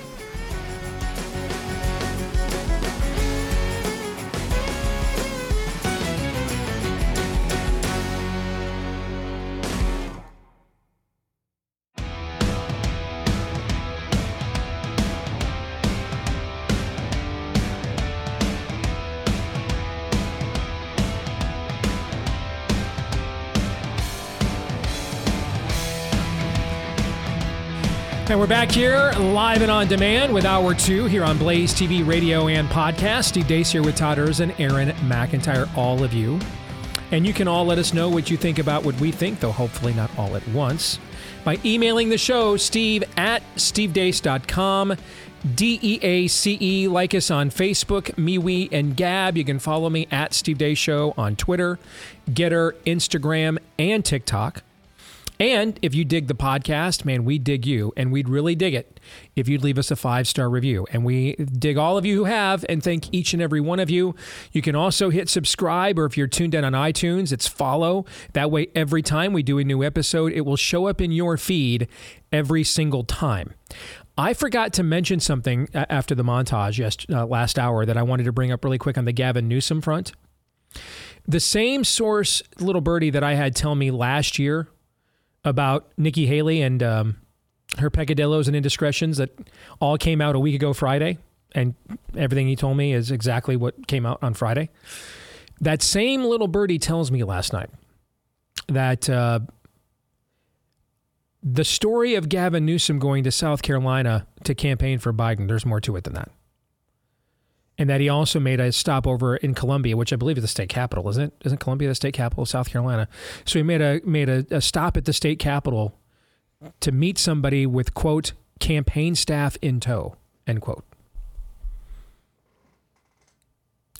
Back here live and on demand with Hour 2 here on Blaze TV, radio, and podcast. Steve Deace here with Todd Erzen, Aaron McIntyre, all of you. And you can all let us know what you think about what we think, though hopefully not all at once, by emailing the show, steve at stevedeace.com. D E A C E. Like us on Facebook, MeWe, and Gab. You can follow me at Steve Deace Show on Twitter, Gettr, Instagram, and TikTok. And if you dig the podcast, man, we dig you, and we'd really dig it if you'd leave us a five star review. And we dig all of you who have, and thank each and every one of you. You can also hit subscribe, or if you're tuned in on iTunes, it's follow. That way, every time we do a new episode, it will show up in your feed every single time. I forgot to mention something after the montage yes, uh, last hour that I wanted to bring up really quick on the Gavin Newsom front the same source, little birdie, that I had tell me last year about Nikki Haley and um, her peccadillos and indiscretions that all came out a week ago Friday, and everything he told me is exactly what came out on Friday. That same little birdie tells me last night that uh, the story of Gavin Newsom going to South Carolina to campaign for Biden, there's more to it than that. And that he also made a stopover in Columbia, which I believe is the state capital, isn't it? Isn't Columbia the state capital of South Carolina? So he made a made a, a stop at the state capital to meet somebody with quote campaign staff in tow end quote.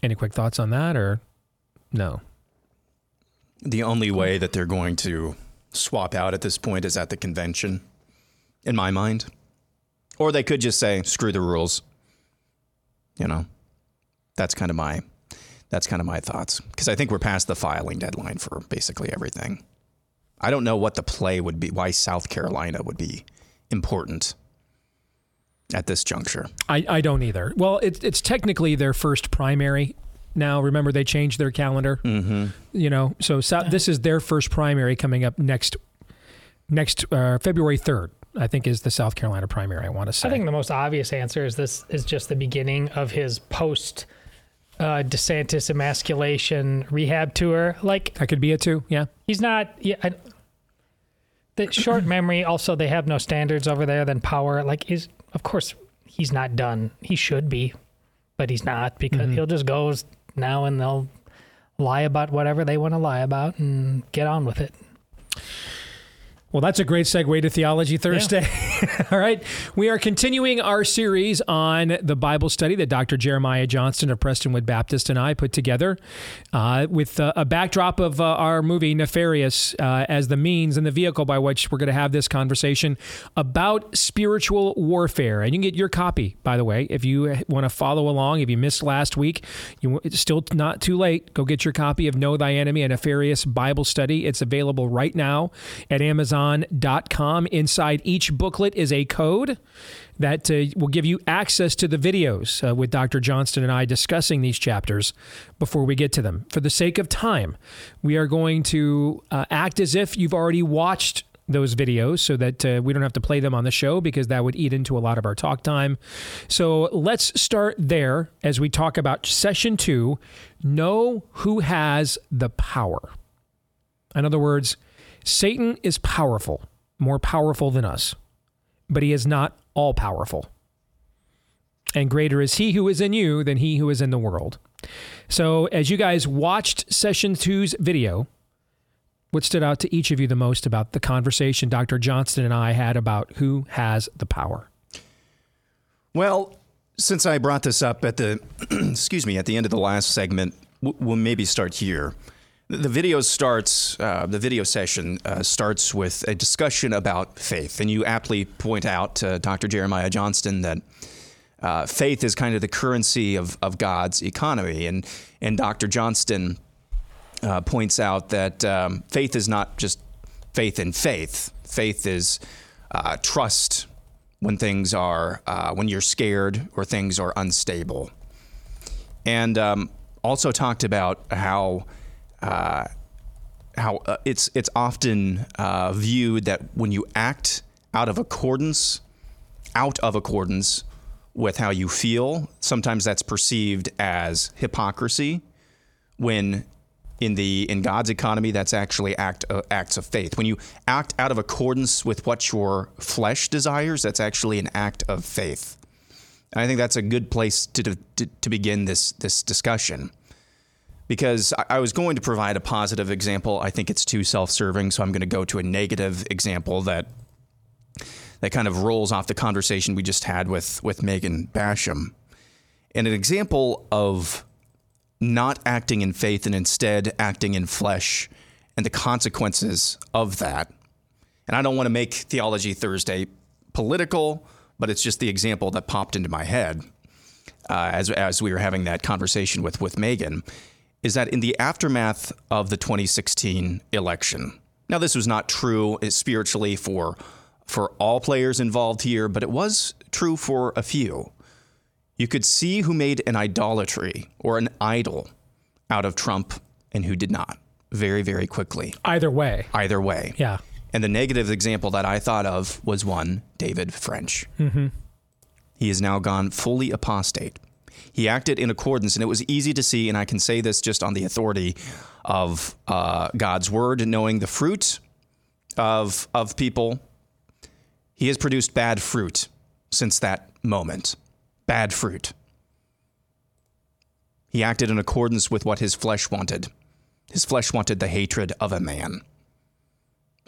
Any quick thoughts on that, or no? The only way that they're going to swap out at this point is at the convention, in my mind. Or they could just say, screw the rules. You know, that's kind of my that's kind of my thoughts because I think we're past the filing deadline for basically everything. I don't know what the play would be, why South Carolina would be important at this juncture. I, I don't either. Well, it's it's technically their first primary now. Remember, they changed their calendar. Mm-hmm. You know, so this is their first primary coming up next next uh, February third. I think is the South Carolina primary. I want to say. I think the most obvious answer is this is just the beginning of his post uh, DeSantis emasculation rehab tour. Like that could be it too. Yeah, he's not. Yeah, I, the <clears throat> short memory. Also, they have no standards over there. than power. Like is of course he's not done. He should be, but he's not because mm-hmm. he'll just go now and they'll lie about whatever they want to lie about and get on with it. Well, that's a great segue to Theology Thursday. Yeah. <laughs> All right. We are continuing our series on the Bible study that Dr. Jeremiah Johnston of Prestonwood Baptist and I put together uh, with uh, a backdrop of uh, our movie Nefarious uh, as the means and the vehicle by which we're going to have this conversation about spiritual warfare. And you can get your copy, by the way, if you want to follow along. If you missed last week, you, it's still not too late. Go get your copy of Know Thy Enemy, a Nefarious Bible study. It's available right now at Amazon Amazon.com. Inside each booklet is a code that uh, will give you access to the videos uh, with Dr. Johnston and I discussing these chapters before we get to them. For the sake of time, we are going to uh, act as if you've already watched those videos so that uh, we don't have to play them on the show because that would eat into a lot of our talk time. So let's start there as we talk about session two know who has the power. In other words, Satan is powerful, more powerful than us, but he is not all powerful. And greater is he who is in you than he who is in the world. So, as you guys watched session two's video, what stood out to each of you the most about the conversation Dr. Johnston and I had about who has the power? Well, since I brought this up at the <clears throat> excuse me at the end of the last segment, we'll maybe start here. The video starts, uh, the video session uh, starts with a discussion about faith. And you aptly point out, uh, Dr. Jeremiah Johnston, that uh, faith is kind of the currency of, of God's economy. And, and Dr. Johnston uh, points out that um, faith is not just faith in faith, faith is uh, trust when things are, when you're scared or things are unstable. And um, also talked about how uh, how uh, it's it's often uh, viewed that when you act out of accordance, out of accordance with how you feel, sometimes that's perceived as hypocrisy. When in the in God's economy, that's actually act uh, acts of faith. When you act out of accordance with what your flesh desires, that's actually an act of faith. And I think that's a good place to, to, to begin this this discussion because I was going to provide a positive example. I think it's too self-serving, so I'm going to go to a negative example that that kind of rolls off the conversation we just had with with Megan Basham. And an example of not acting in faith and instead acting in flesh and the consequences of that. And I don't want to make Theology Thursday political, but it's just the example that popped into my head uh, as, as we were having that conversation with, with Megan is that in the aftermath of the 2016 election, now this was not true spiritually for for all players involved here, but it was true for a few. You could see who made an idolatry or an idol out of Trump and who did not very, very quickly. Either way. Either way. Yeah. And the negative example that I thought of was one David French. Mm-hmm. He has now gone fully apostate. He acted in accordance, and it was easy to see, and I can say this just on the authority of uh, God's word, knowing the fruit of, of people. He has produced bad fruit since that moment. Bad fruit. He acted in accordance with what his flesh wanted. His flesh wanted the hatred of a man.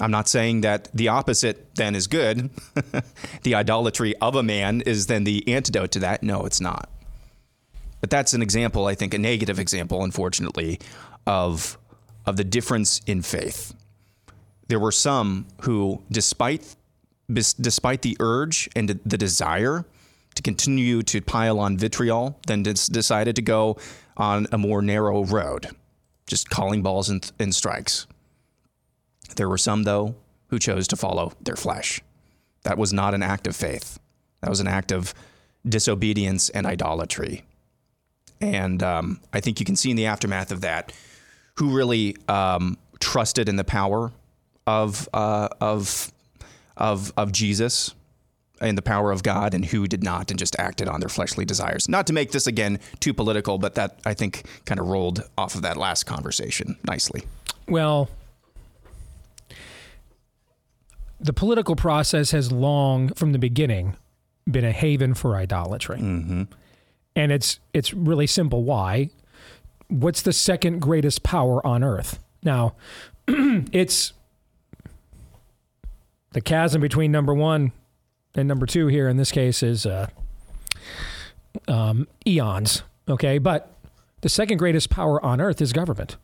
I'm not saying that the opposite then is good. <laughs> the idolatry of a man is then the antidote to that. No, it's not. But that's an example, I think, a negative example, unfortunately, of, of the difference in faith. There were some who, despite, despite the urge and the desire to continue to pile on vitriol, then decided to go on a more narrow road, just calling balls and, and strikes. There were some, though, who chose to follow their flesh. That was not an act of faith, that was an act of disobedience and idolatry. And um, I think you can see in the aftermath of that who really um, trusted in the power of, uh, of, of, of Jesus and the power of God and who did not and just acted on their fleshly desires. Not to make this again too political, but that I think kind of rolled off of that last conversation nicely. Well, the political process has long, from the beginning, been a haven for idolatry. Mm-hmm. And it's it's really simple. Why? What's the second greatest power on earth? Now, <clears throat> it's the chasm between number one and number two here in this case is uh, um, eons. Okay, but the second greatest power on earth is government.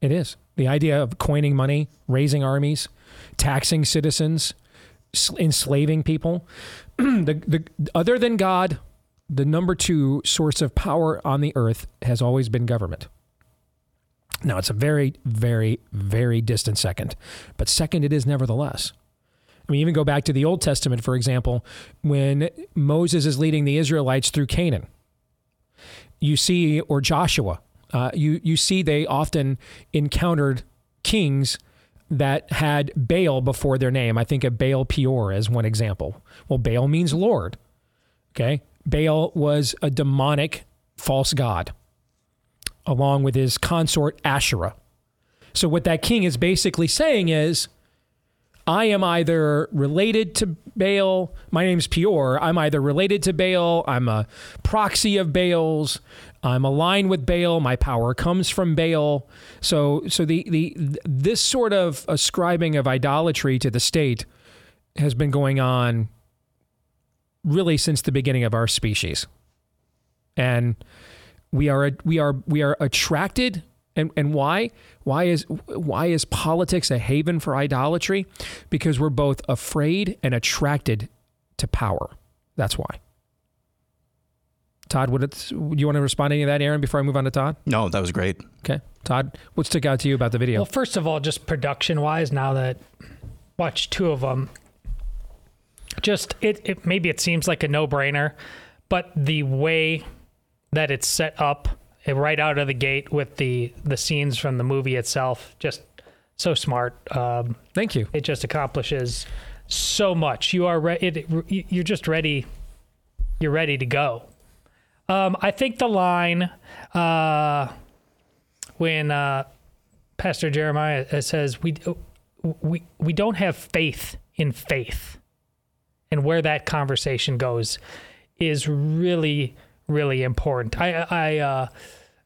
It is the idea of coining money, raising armies, taxing citizens, enslaving people. <clears throat> the, the other than God, the number two source of power on the earth has always been government. Now, it's a very, very, very distant second, but second it is nevertheless. I mean, even go back to the Old Testament, for example, when Moses is leading the Israelites through Canaan. You see, or Joshua, uh, you, you see they often encountered kings that had Baal before their name. I think of Baal Peor as one example. Well, Baal means Lord. Okay. Baal was a demonic false god, along with his consort Asherah. So, what that king is basically saying is, I am either related to Baal. My name's Peor. I'm either related to Baal. I'm a proxy of Baal's. I'm aligned with Baal. My power comes from Baal. So, so the the this sort of ascribing of idolatry to the state has been going on really since the beginning of our species, and we are we are we are attracted and and why? Why is why is politics a haven for idolatry? Because we're both afraid and attracted to power. That's why. Todd, would it, do you want to respond to any of that, Aaron, before I move on to Todd? No, that was great. Okay. Todd, what stuck out to you about the video? Well, first of all, just production wise, now that watch two of them, just it, it maybe it seems like a no brainer, but the way that it's set up right out of the gate with the the scenes from the movie itself. Just so smart. Um, Thank you. It just accomplishes so much. You are re- it, you're just ready. You're ready to go. Um, I think the line uh, when uh, Pastor Jeremiah uh, says we we we don't have faith in faith, and where that conversation goes is really really important. I, I, uh,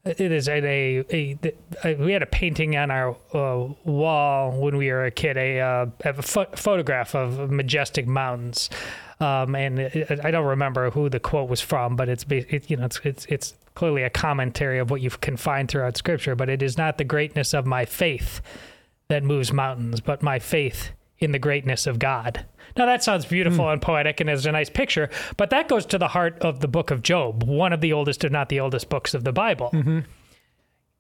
it is a, a, a, we had a painting on our uh, wall when we were a kid, a, uh, a pho- photograph of majestic mountains. Um, and it, I don't remember who the quote was from, but it's, it, you know, it's, it's, it's clearly a commentary of what you can find throughout scripture, but it is not the greatness of my faith that moves mountains, but my faith in the greatness of God. Now, that sounds beautiful mm. and poetic and is a nice picture, but that goes to the heart of the book of Job, one of the oldest, if not the oldest books of the Bible. Mm-hmm.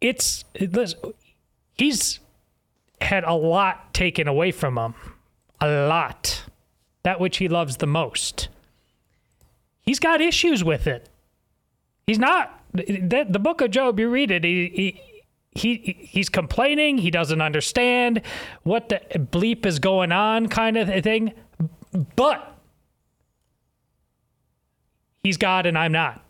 It's, he's had a lot taken away from him, a lot. That which he loves the most. He's got issues with it. He's not, the, the book of Job, you read it, he, he he he's complaining. He doesn't understand what the bleep is going on, kind of thing. But he's God and I'm not.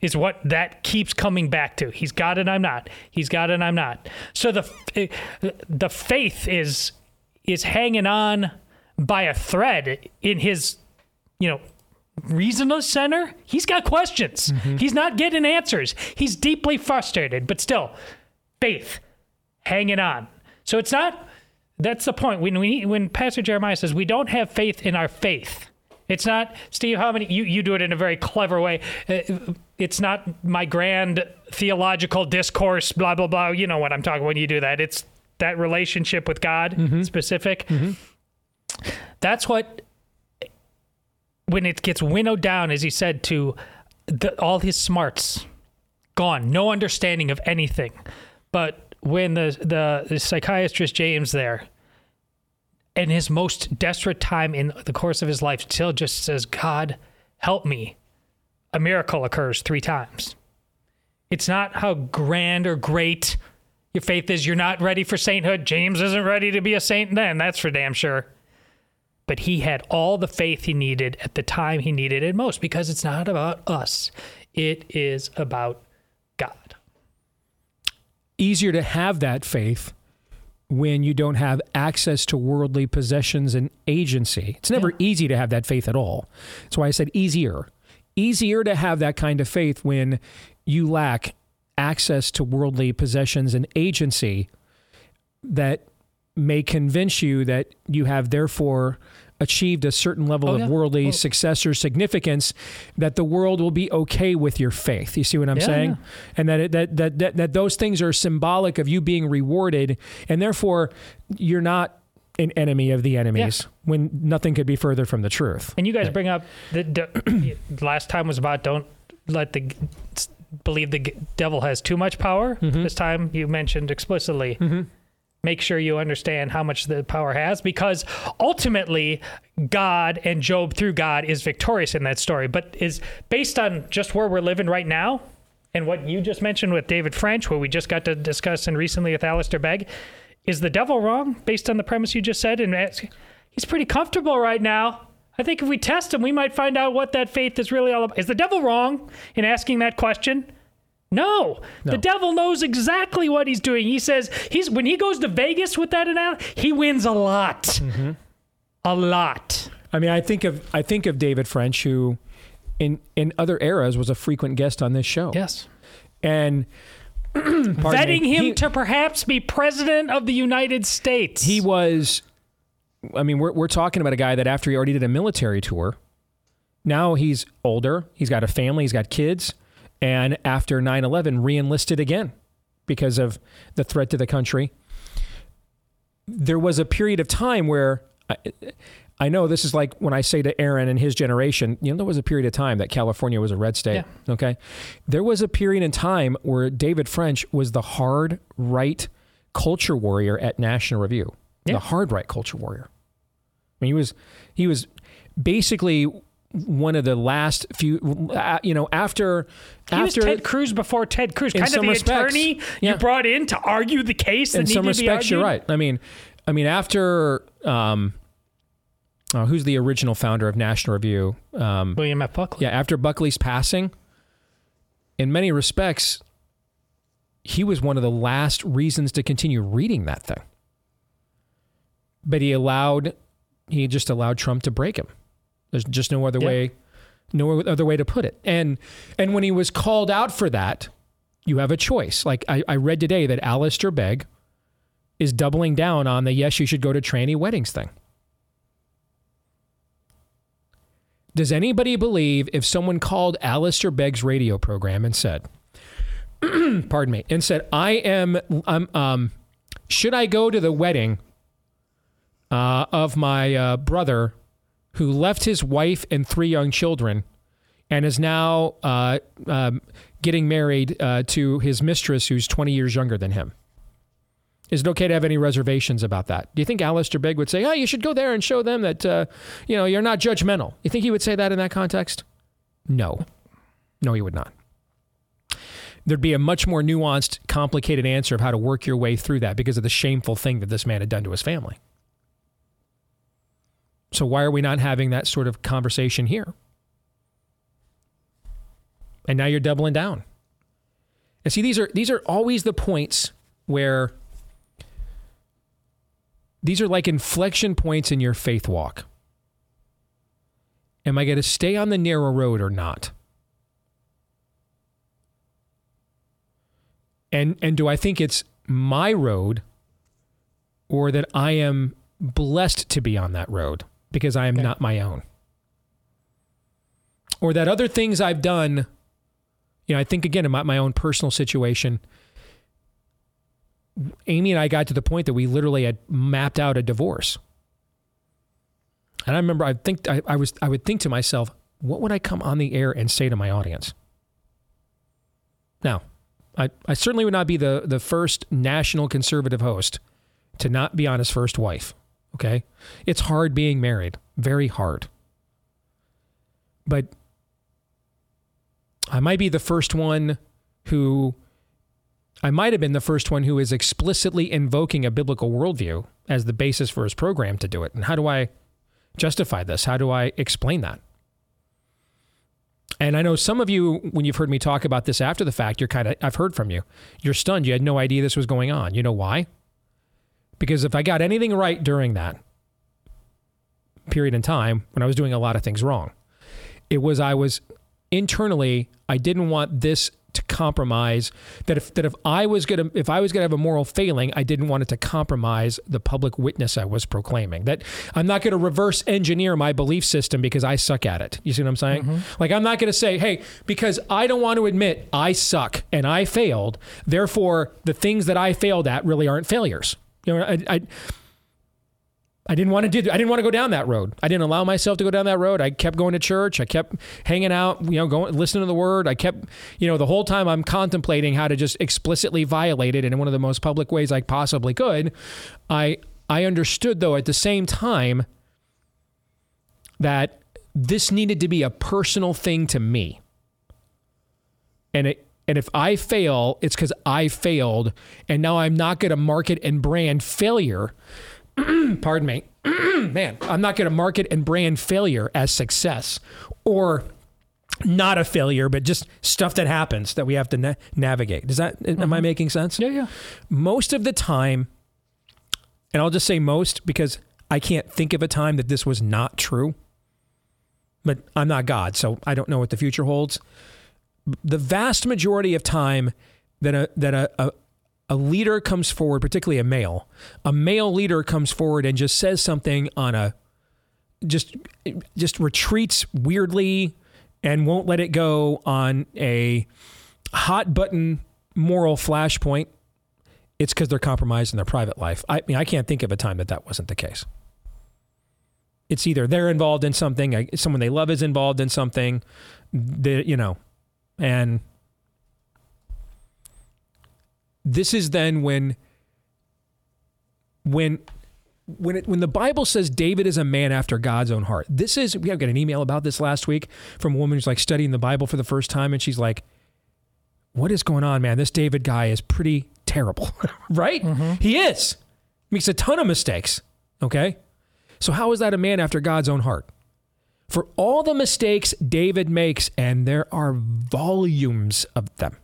Is what that keeps coming back to. He's God and I'm not. He's God and I'm not. So the the faith is is hanging on by a thread in his, you know, reasonless center. He's got questions. Mm-hmm. He's not getting answers. He's deeply frustrated, but still, faith, hanging on. So it's not. That's the point. When we when Pastor Jeremiah says we don't have faith in our faith, it's not Steve. How many you you do it in a very clever way. Uh, it's not my grand theological discourse. Blah blah blah. You know what I'm talking when you do that. It's that relationship with God mm-hmm. specific. Mm-hmm. That's what when it gets winnowed down, as he said, to the, all his smarts gone, no understanding of anything. But when the, the, the psychiatrist James there, in his most desperate time in the course of his life, still just says, God, help me. A miracle occurs three times. It's not how grand or great your faith is. You're not ready for sainthood. James isn't ready to be a saint then, that's for damn sure. But he had all the faith he needed at the time he needed it most because it's not about us, it is about God. easier to have that faith when you don't have access to worldly possessions and agency. It's never yeah. easy to have that faith at all. That's why I said easier. Easier to have that kind of faith when you lack access to worldly possessions and agency that may convince you that you have therefore achieved a certain level oh, of worldly oh. success or significance, that the world will be okay with your faith. You see what I'm yeah, saying? Yeah. And that, it, that, that that that those things are symbolic of you being rewarded, and therefore you're not an enemy of the enemies yeah. when nothing could be further from the truth. And you guys bring up the, <clears throat> the last time was about don't let the believe the devil has too much power. Mm-hmm. This time you mentioned explicitly. Mm-hmm make sure you understand how much the power has because ultimately God and Job through God is victorious in that story, but is based on just where we're living right now and what you just mentioned with David French, what we just got to discuss and recently with Alistair Begg. Is the devil wrong based on the premise you just said? And he's pretty comfortable right now. I think if we test him, we might find out what that faith is really all about. Is the devil wrong in asking that question? No. no. The devil knows exactly what he's doing. He says he's when he goes to Vegas with that analogy, he wins a lot. Mm-hmm. A lot. I mean, I think of I think of David French, who in in other eras was a frequent guest on this show. Yes. And <clears throat> vetting me, him he, to perhaps be president of the United States. He was I mean, we're we're talking about a guy that after he already did a military tour, now he's older, he's got a family, he's got kids and after 9 11, re enlisted again because of the threat to the country. There was a period of time where I, I, know this is like when I say to Aaron and his generation, you know, there was a period of time that California was a red state. Yeah. Okay. There was a period in time where David French was the hard right culture warrior at National Review. Yeah. The hard right culture warrior. I mean, he was, he was basically one of the last few, uh, you know, after he after, was Ted Cruz before Ted Cruz, kind of the respects, attorney yeah. you brought in to argue the case. in some respects, you're right. I mean, I mean, after um, uh, who's the original founder of National Review? Um, William F. Buckley. Yeah, after Buckley's passing, in many respects, he was one of the last reasons to continue reading that thing. But he allowed, he just allowed Trump to break him. There's just no other yeah. way, no other way to put it. And and when he was called out for that, you have a choice. Like I, I read today that Alistair Begg is doubling down on the yes, you should go to tranny weddings thing. Does anybody believe if someone called Alistair Begg's radio program and said, <clears throat> pardon me, and said, I am, um, um, should I go to the wedding uh, of my uh, brother who left his wife and three young children and is now uh, um, getting married uh, to his mistress who's 20 years younger than him. Is it okay to have any reservations about that? Do you think Alistair Begg would say, oh, you should go there and show them that, uh, you know, you're not judgmental? You think he would say that in that context? No. No, he would not. there'd be a much more nuanced, complicated answer of how to work your way through that because of the shameful thing that this man had done to his family. So why are we not having that sort of conversation here? And now you're doubling down. And see, these are these are always the points where these are like inflection points in your faith walk. Am I going to stay on the narrow road or not? And and do I think it's my road or that I am blessed to be on that road because I am okay. not my own? Or that other things I've done, you know, I think again about my own personal situation. Amy and I got to the point that we literally had mapped out a divorce. And I remember I think I, I was I would think to myself, what would I come on the air and say to my audience? Now, I, I certainly would not be the, the first national conservative host to not be on his first wife. Okay. It's hard being married, very hard. But I might be the first one who, I might have been the first one who is explicitly invoking a biblical worldview as the basis for his program to do it. And how do I justify this? How do I explain that? And I know some of you, when you've heard me talk about this after the fact, you're kind of, I've heard from you. You're stunned. You had no idea this was going on. You know why? Because if I got anything right during that period in time, when I was doing a lot of things wrong, it was I was internally, I didn't want this to compromise that if that if I was gonna if I was gonna have a moral failing, I didn't want it to compromise the public witness I was proclaiming. That I'm not gonna reverse engineer my belief system because I suck at it. You see what I'm saying? Mm-hmm. Like I'm not gonna say, hey, because I don't want to admit I suck and I failed, therefore the things that I failed at really aren't failures. You know, I, I I didn't want to do I didn't want to go down that road. I didn't allow myself to go down that road. I kept going to church. I kept hanging out, you know, going listening to the word. I kept, you know, the whole time I'm contemplating how to just explicitly violate it in one of the most public ways I possibly could. I I understood though at the same time that this needed to be a personal thing to me. And it and if I fail, it's because I failed. And now I'm not going to market and brand failure <clears throat> pardon me, <clears throat> man, I'm not going to market and brand failure as success or not a failure, but just stuff that happens that we have to na- navigate. Does that, mm-hmm. am I mm-hmm. making sense? Yeah, yeah. Most of the time, and I'll just say most because I can't think of a time that this was not true, but I'm not God, so I don't know what the future holds. The vast majority of time that a, that a, a, a leader comes forward, particularly a male, a male leader comes forward and just says something on a just just retreats weirdly and won't let it go on a hot button moral flashpoint, it's because they're compromised in their private life. I mean, I can't think of a time that that wasn't the case. It's either they're involved in something, someone they love is involved in something, that, you know, and this is then when when when it, when the Bible says David is a man after God's own heart. This is we have got an email about this last week from a woman who's like studying the Bible for the first time and she's like what is going on, man? This David guy is pretty terrible, <laughs> right? Mm-hmm. He is. Makes a ton of mistakes, okay? So how is that a man after God's own heart? For all the mistakes David makes and there are volumes of them.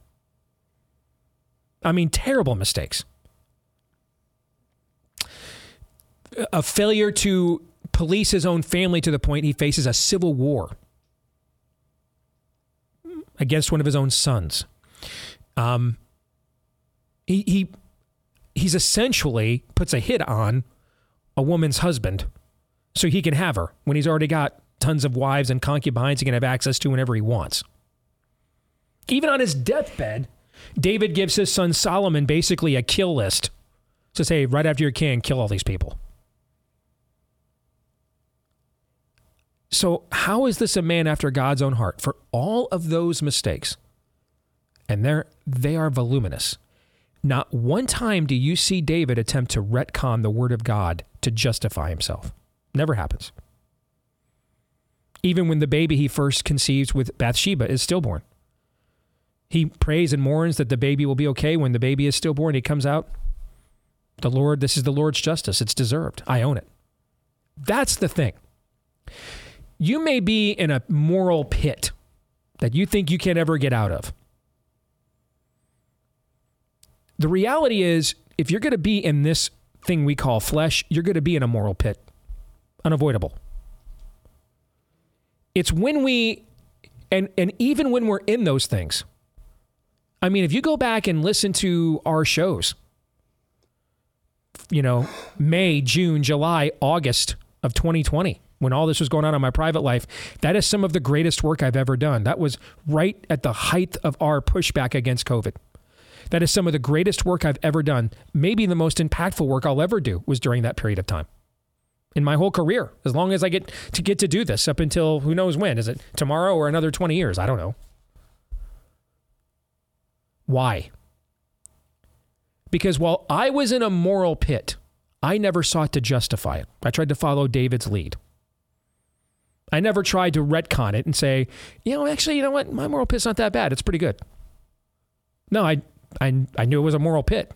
I mean, terrible mistakes. A failure to police his own family to the point he faces a civil war against one of his own sons. Um, he, he he's essentially puts a hit on a woman's husband so he can have her when he's already got tons of wives and concubines he can have access to whenever he wants. Even on his deathbed, David gives his son Solomon basically a kill list. To say, right after you're king, kill all these people. So, how is this a man after God's own heart? For all of those mistakes, and they're, they are voluminous, not one time do you see David attempt to retcon the word of God to justify himself. Never happens. Even when the baby he first conceives with Bathsheba is stillborn. He prays and mourns that the baby will be okay when the baby is stillborn. He comes out. The Lord, this is the Lord's justice. It's deserved. I own it. That's the thing. You may be in a moral pit that you think you can't ever get out of. The reality is, if you're going to be in this thing we call flesh, you're going to be in a moral pit. Unavoidable. It's when we, and, and even when we're in those things, I mean, if you go back and listen to our shows, you know, May, June, July, August of 2020, when all this was going on in my private life, that is some of the greatest work I've ever done. That was right at the height of our pushback against COVID. That is some of the greatest work I've ever done. Maybe the most impactful work I'll ever do was during that period of time in my whole career. As long as I get to get to do this up until who knows when. Is it tomorrow or another 20 years? I don't know. Why? Because while I was in a moral pit, I never sought to justify it. I tried to follow David's lead. I never tried to retcon it and say, you know, actually, you know what? My moral pit's not that bad. It's pretty good. No, I I, I knew it was a moral pit.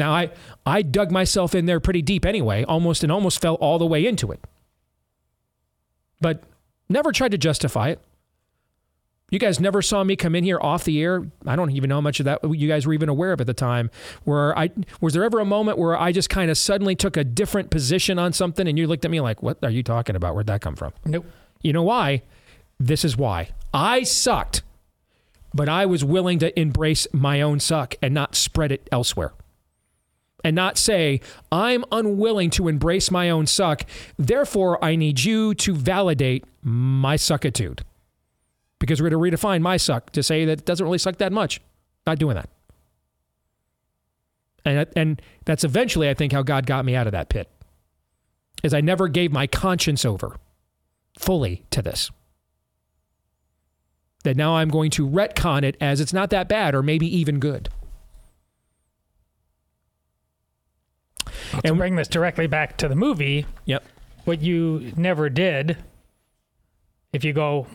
Now I I dug myself in there pretty deep anyway, almost and almost fell all the way into it. But never tried to justify it. You guys never saw me come in here off the air. I don't even know how much of that you guys were even aware of at the time. Where I was there ever a moment where I just kind of suddenly took a different position on something and you looked at me like, "What are you talking about? Where'd that come from?" Nope. You know why? This is why. I sucked but I was willing to embrace my own suck and not spread it elsewhere. And not say, I'm unwilling to embrace my own suck, therefore I need you to validate my suckitude. Because we're going to redefine my suck to say that it doesn't really suck that much. Not doing that. And, and that's eventually, I think, how God got me out of that pit. Is I never gave my conscience over fully to this that now I'm going to retcon it as it's not that bad or maybe even good. And bring this directly back to the movie, yep. What you never did, if you go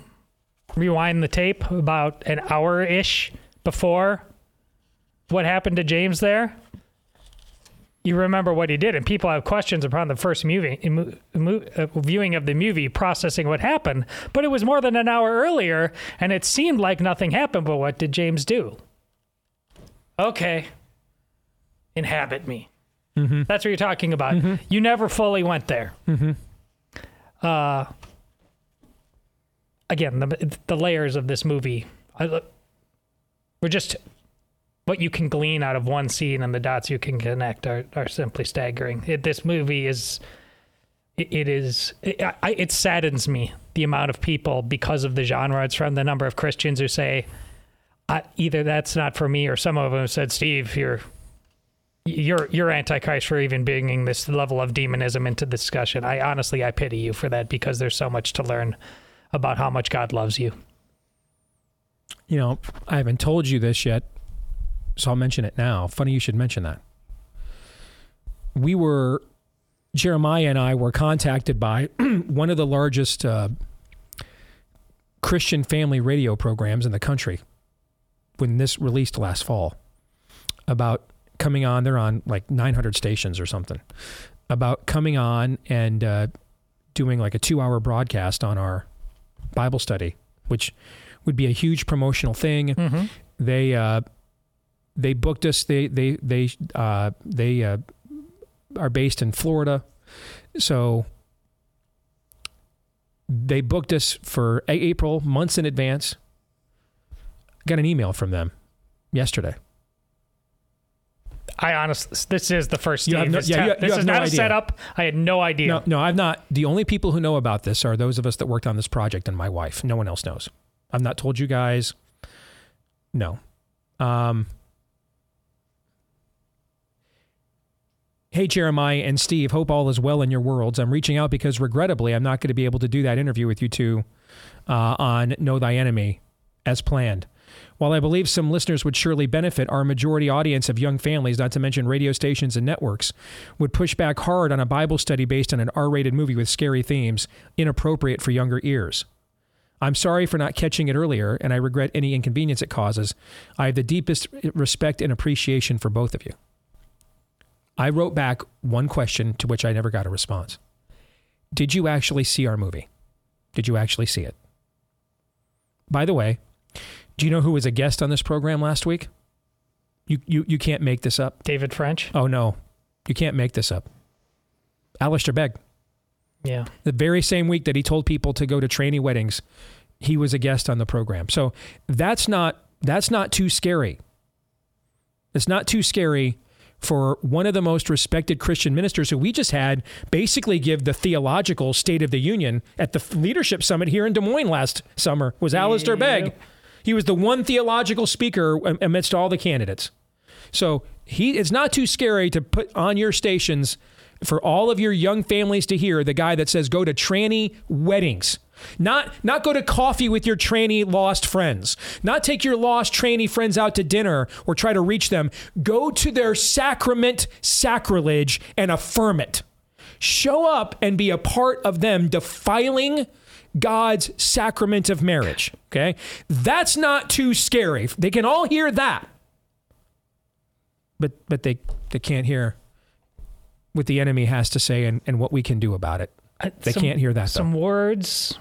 rewind the tape about an hour ish before what happened to James there, you remember what he did, and people have questions upon the first movie, uh, viewing of the movie, processing what happened. But it was more than an hour earlier, and it seemed like nothing happened. But what did James do? Okay, inhabit me. Mm-hmm. That's what you're talking about. Mm-hmm. You never fully went there. Mm-hmm. Uh, again, the the layers of this movie, I, we're just what you can glean out of one scene and the dots you can connect are, are simply staggering. It, this movie is, it, it is, it, I, it saddens me the amount of people because of the genre it's from, the number of Christians who say, either that's not for me, or some of them said, Steve, you're you're you're antichrist for even bringing this level of demonism into discussion. I honestly I pity you for that because there's so much to learn about how much God loves you. You know, I haven't told you this yet, so I'll mention it now. Funny you should mention that. We were, Jeremiah and I were contacted by <clears throat> one of the largest uh, Christian family radio programs in the country when this released last fall about coming on. They're on like 900 stations or something. About coming on and uh, doing like a two hour broadcast on our Bible study, which would be a huge promotional thing. Mm-hmm. They, uh, they booked us. They they they uh, they uh, are based in Florida, so they booked us for April months in advance. Got an email from them yesterday. I honestly, this is the first. You have no, yeah, you, you this is no not idea. a setup. I had no idea. No, no, I've not. The only people who know about this are those of us that worked on this project and my wife. No one else knows. I've not told you guys. No. Um, Hey, Jeremiah and Steve, hope all is well in your worlds. I'm reaching out because regrettably, I'm not going to be able to do that interview with you two uh, on Know Thy Enemy as planned. While I believe some listeners would surely benefit, our majority audience of young families, not to mention radio stations and networks, would push back hard on a Bible study based on an R rated movie with scary themes, inappropriate for younger ears. I'm sorry for not catching it earlier, and I regret any inconvenience it causes. I have the deepest respect and appreciation for both of you. I wrote back one question to which I never got a response. Did you actually see our movie? Did you actually see it? By the way, do you know who was a guest on this program last week? You, you, you can't make this up. David French. Oh, no. You can't make this up. Alistair Begg. Yeah. The very same week that he told people to go to trainee weddings, he was a guest on the program. So that's not that's not too scary. It's not too scary for one of the most respected Christian ministers who we just had basically give the theological state of the union at the leadership summit here in Des Moines last summer was Alistair Begg. He was the one theological speaker um, amidst all the candidates. So he it's not too scary to put on your stations for all of your young families to hear the guy that says go to tranny weddings. Not not go to coffee with your tranny lost friends. Not take your lost tranny friends out to dinner or try to reach them. Go to their sacrament sacrilege and affirm it. Show up and be a part of them defiling God's sacrament of marriage. Okay? That's not too scary. They can all hear that. But but they, they can't hear what the enemy has to say and, and what we can do about it. They some- can't hear that, though. Some words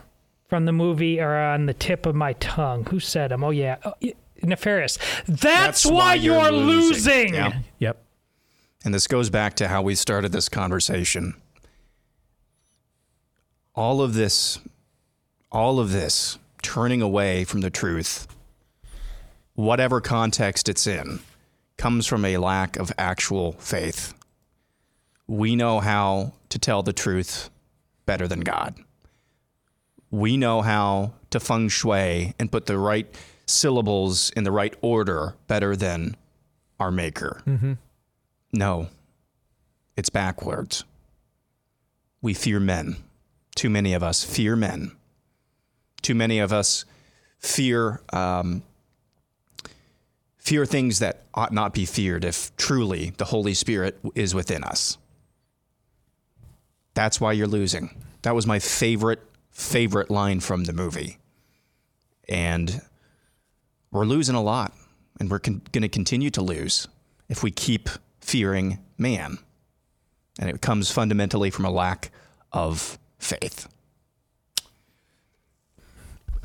from the movie are on the tip of my tongue. Who said them? Oh yeah, oh, y- nefarious. That's, why, you're, losing. Yeah. Yep. And this goes back to how we started this conversation. All of this, all of this turning away from the truth, whatever context it's in, comes from a lack of actual faith. We know how to tell the truth better than God. We know how to feng shui and put the right syllables in the right order better than our Maker. Mm-hmm. No, it's backwards. We fear men. Too many of us fear men. Too many of us fear um, fear things that ought not be feared if truly the Holy Spirit is within us. That's why you're losing. That was my favorite favorite line from the movie, and we're losing a lot, and we're con- going to continue to lose if we keep fearing man. And it comes fundamentally from a lack of faith.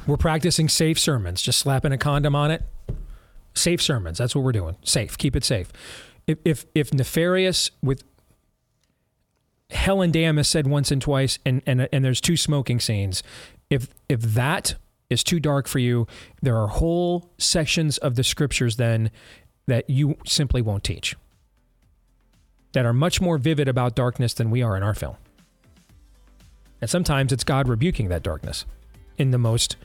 We're practicing safe sermons, just slapping a condom on it. Safe sermons. That's what we're doing. Safe. Keep it safe. If if, if nefarious with Helen Dam has said once and twice, and, and and there's two smoking scenes. If if that is too dark for you, there are whole sections of the scriptures then that you simply won't teach. That are much more vivid about darkness than we are in our film. And sometimes it's God rebuking that darkness in the most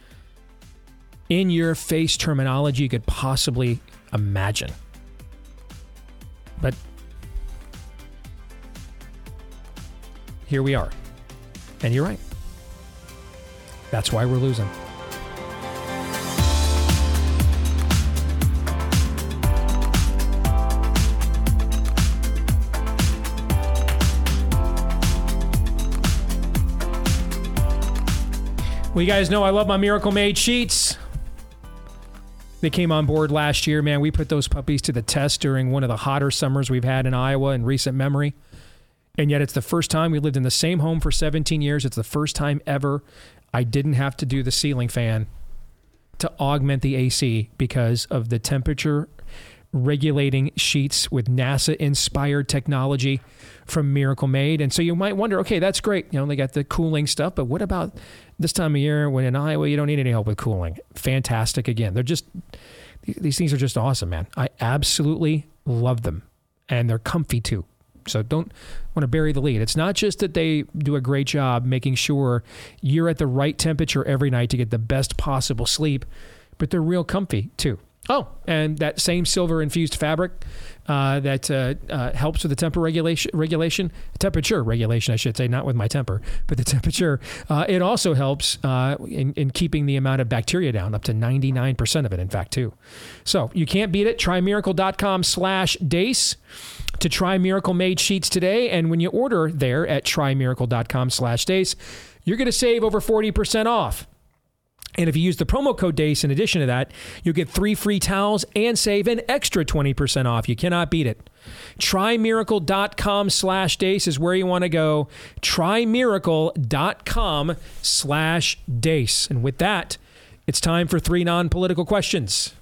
in your face terminology you could possibly imagine. But here we are. And you're right. That's why we're losing. Well, you guys know I love my Miracle Made sheets. They came on board last year, man. We put those puppies to the test during one of the hotter summers we've had in Iowa in recent memory. And yet, it's the first time we lived in the same home for 17 years. It's the first time ever I didn't have to do the ceiling fan to augment the AC because of the temperature regulating sheets with NASA inspired technology from Miracle Made. And so you might wonder, okay, that's great. You know, they got the cooling stuff, but what about this time of year when in Iowa you don't need any help with cooling? Fantastic again. They're just these things are just awesome, man. I absolutely love them. And they're comfy too. So don't want to bury the lead. It's not just that they do a great job making sure you're at the right temperature every night to get the best possible sleep, but they're real comfy too. Oh, and that same silver infused fabric uh, that uh, uh, helps with the temper regulation, regulation, temperature regulation, I should say, not with my temper, but the <laughs> temperature. Uh, it also helps uh, in, in keeping the amount of bacteria down, up to 99% of it, in fact, too. So you can't beat it. Try miracle.com slash deace to try Miracle Made sheets today. And when you order there at trymiracle.com slash deace, you're going to save over 40% off. And if you use the promo code DEACE in addition to that, you'll get three free towels and save an extra 20% off. You cannot beat it. TryMiracle.com slash DEACE is where you want to go. TryMiracle.com slash DEACE. And with that, it's time for three non political questions.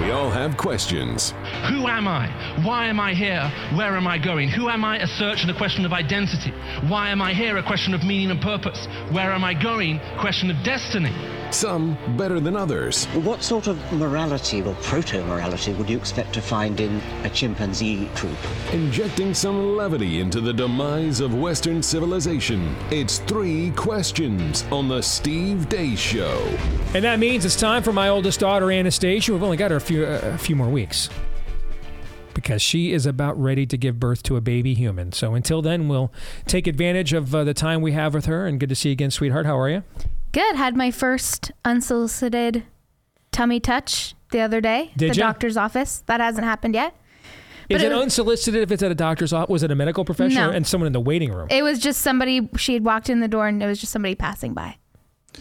We all have questions. Who am I? Why am I here? Where am I going? Who am I? A search and a question of identity. Why am I here? A question of meaning and purpose. Where am I going? Question of destiny. Some better than others. What sort of morality or proto morality would you expect to find in a chimpanzee troop? Injecting some levity into the demise of Western civilization. It's three questions on The Steve Deace Show. And that means it's time for my oldest daughter, Anastasia. We've only got her a few, uh, a few more weeks because she is about ready to give birth to a baby human. So until then, we'll take advantage of uh, the time we have with her. And good to see you again, sweetheart. How are you? Good. Had my first unsolicited tummy touch the other day. Did the ya? doctor's office. That hasn't happened yet. Is it it was- unsolicited if it's at a doctor's office? Was it a medical professional No. and someone in the waiting room? It was just somebody. She had walked in the door, and it was just somebody passing by.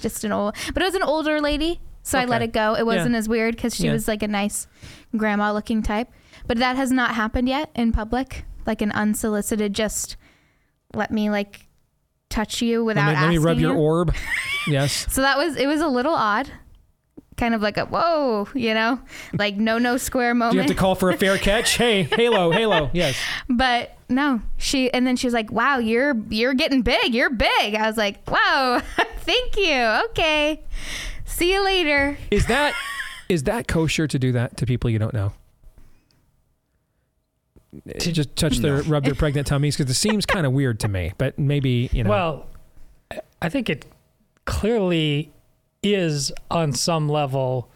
Just an old, but it was an older lady, so I let it go. It wasn't as weird because she Yeah. was like a nice grandma-looking type. But that has not happened yet in public, like an unsolicited. Just let me like touch you without let me, let me rub your you. orb. <laughs> yes. So that was it was a little odd, kind of like a whoa, you know, like no no square moment. Do you have to call for a fair <laughs> catch? Hey, Halo, Halo. Yes. But no, she and then she was like, "Wow, you're you're getting big. You're big." I was like, "Wow, <laughs> thank you. Okay, see you later." Is that is that kosher to do that to people you don't know? To uh, just touch their rub their pregnant tummies because it seems kind of weird to me. But maybe you know. Well, I think it clearly is on some level.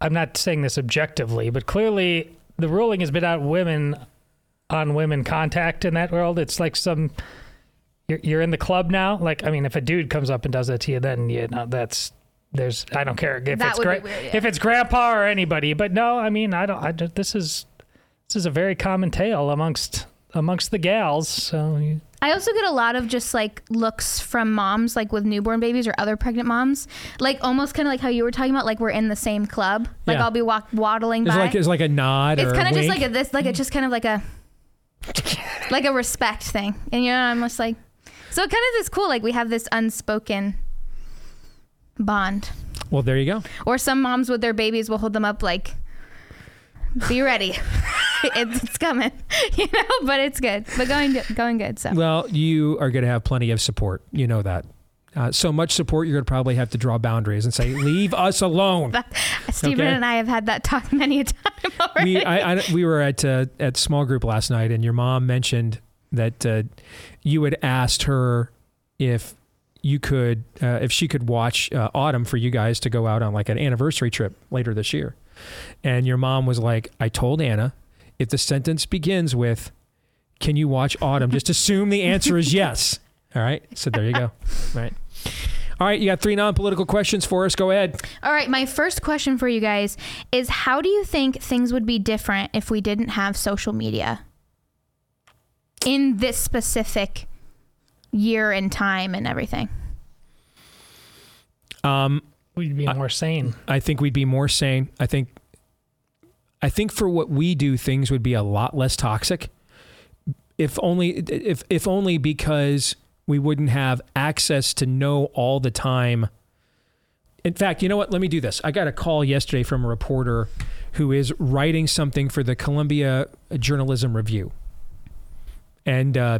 I'm not saying this objectively, but clearly the ruling has been out women on women contact in that world. It's like some you're, you're in the club now. Like I mean, if a dude comes up and does that to you, then you know that's there's I don't care if That it's would be gra- weird, yeah. if it's grandpa or anybody. But no, I mean I don't. I don't- this is this is a very common tale amongst amongst the gals. So you, I also get a lot of just like looks from moms, like with newborn babies or other pregnant moms, like almost kind of like how you were talking about, like we're in the same club. Like Yeah. I'll be walk waddling It's by. like it's like a nod it's kind of just wink. like a this, like it's just kind of like a like a respect thing, and you know, I'm just like, so it kind of is cool. Like we have this unspoken bond. well, there you go. Or some moms with their babies will hold them up like, be ready. <laughs> it's, it's coming, <laughs> you know, but it's good. But going going good. So Well, you are going to have plenty of support. You know that. Uh, so much support, you're going to probably have to draw boundaries and say, "Leave <laughs> us alone." Stephen okay. and I have had that talk many a time already. we I, I, we were at uh, at small group last night, and your mom mentioned that uh, you had asked her if you could uh, if she could watch uh, Autumn for you guys to go out on like an anniversary trip later this year, and your mom was like, "I told Anna if the sentence begins with." Can you watch Autumn? Just assume the answer is yes. All right. So there you go. All right. All right. You got three non political questions for us. Go ahead. All right, my first question for you guys is how do you think things would be different if we didn't have social media in this specific year and time and everything? Um, we'd be more sane. I think we'd be more sane. I think I think for what we do things would be a lot less toxic. If only if if only because we wouldn't have access to know all the time. In fact, you know what? Let me do this. I got a call yesterday from a reporter who is writing something for the Columbia Journalism Review. And uh,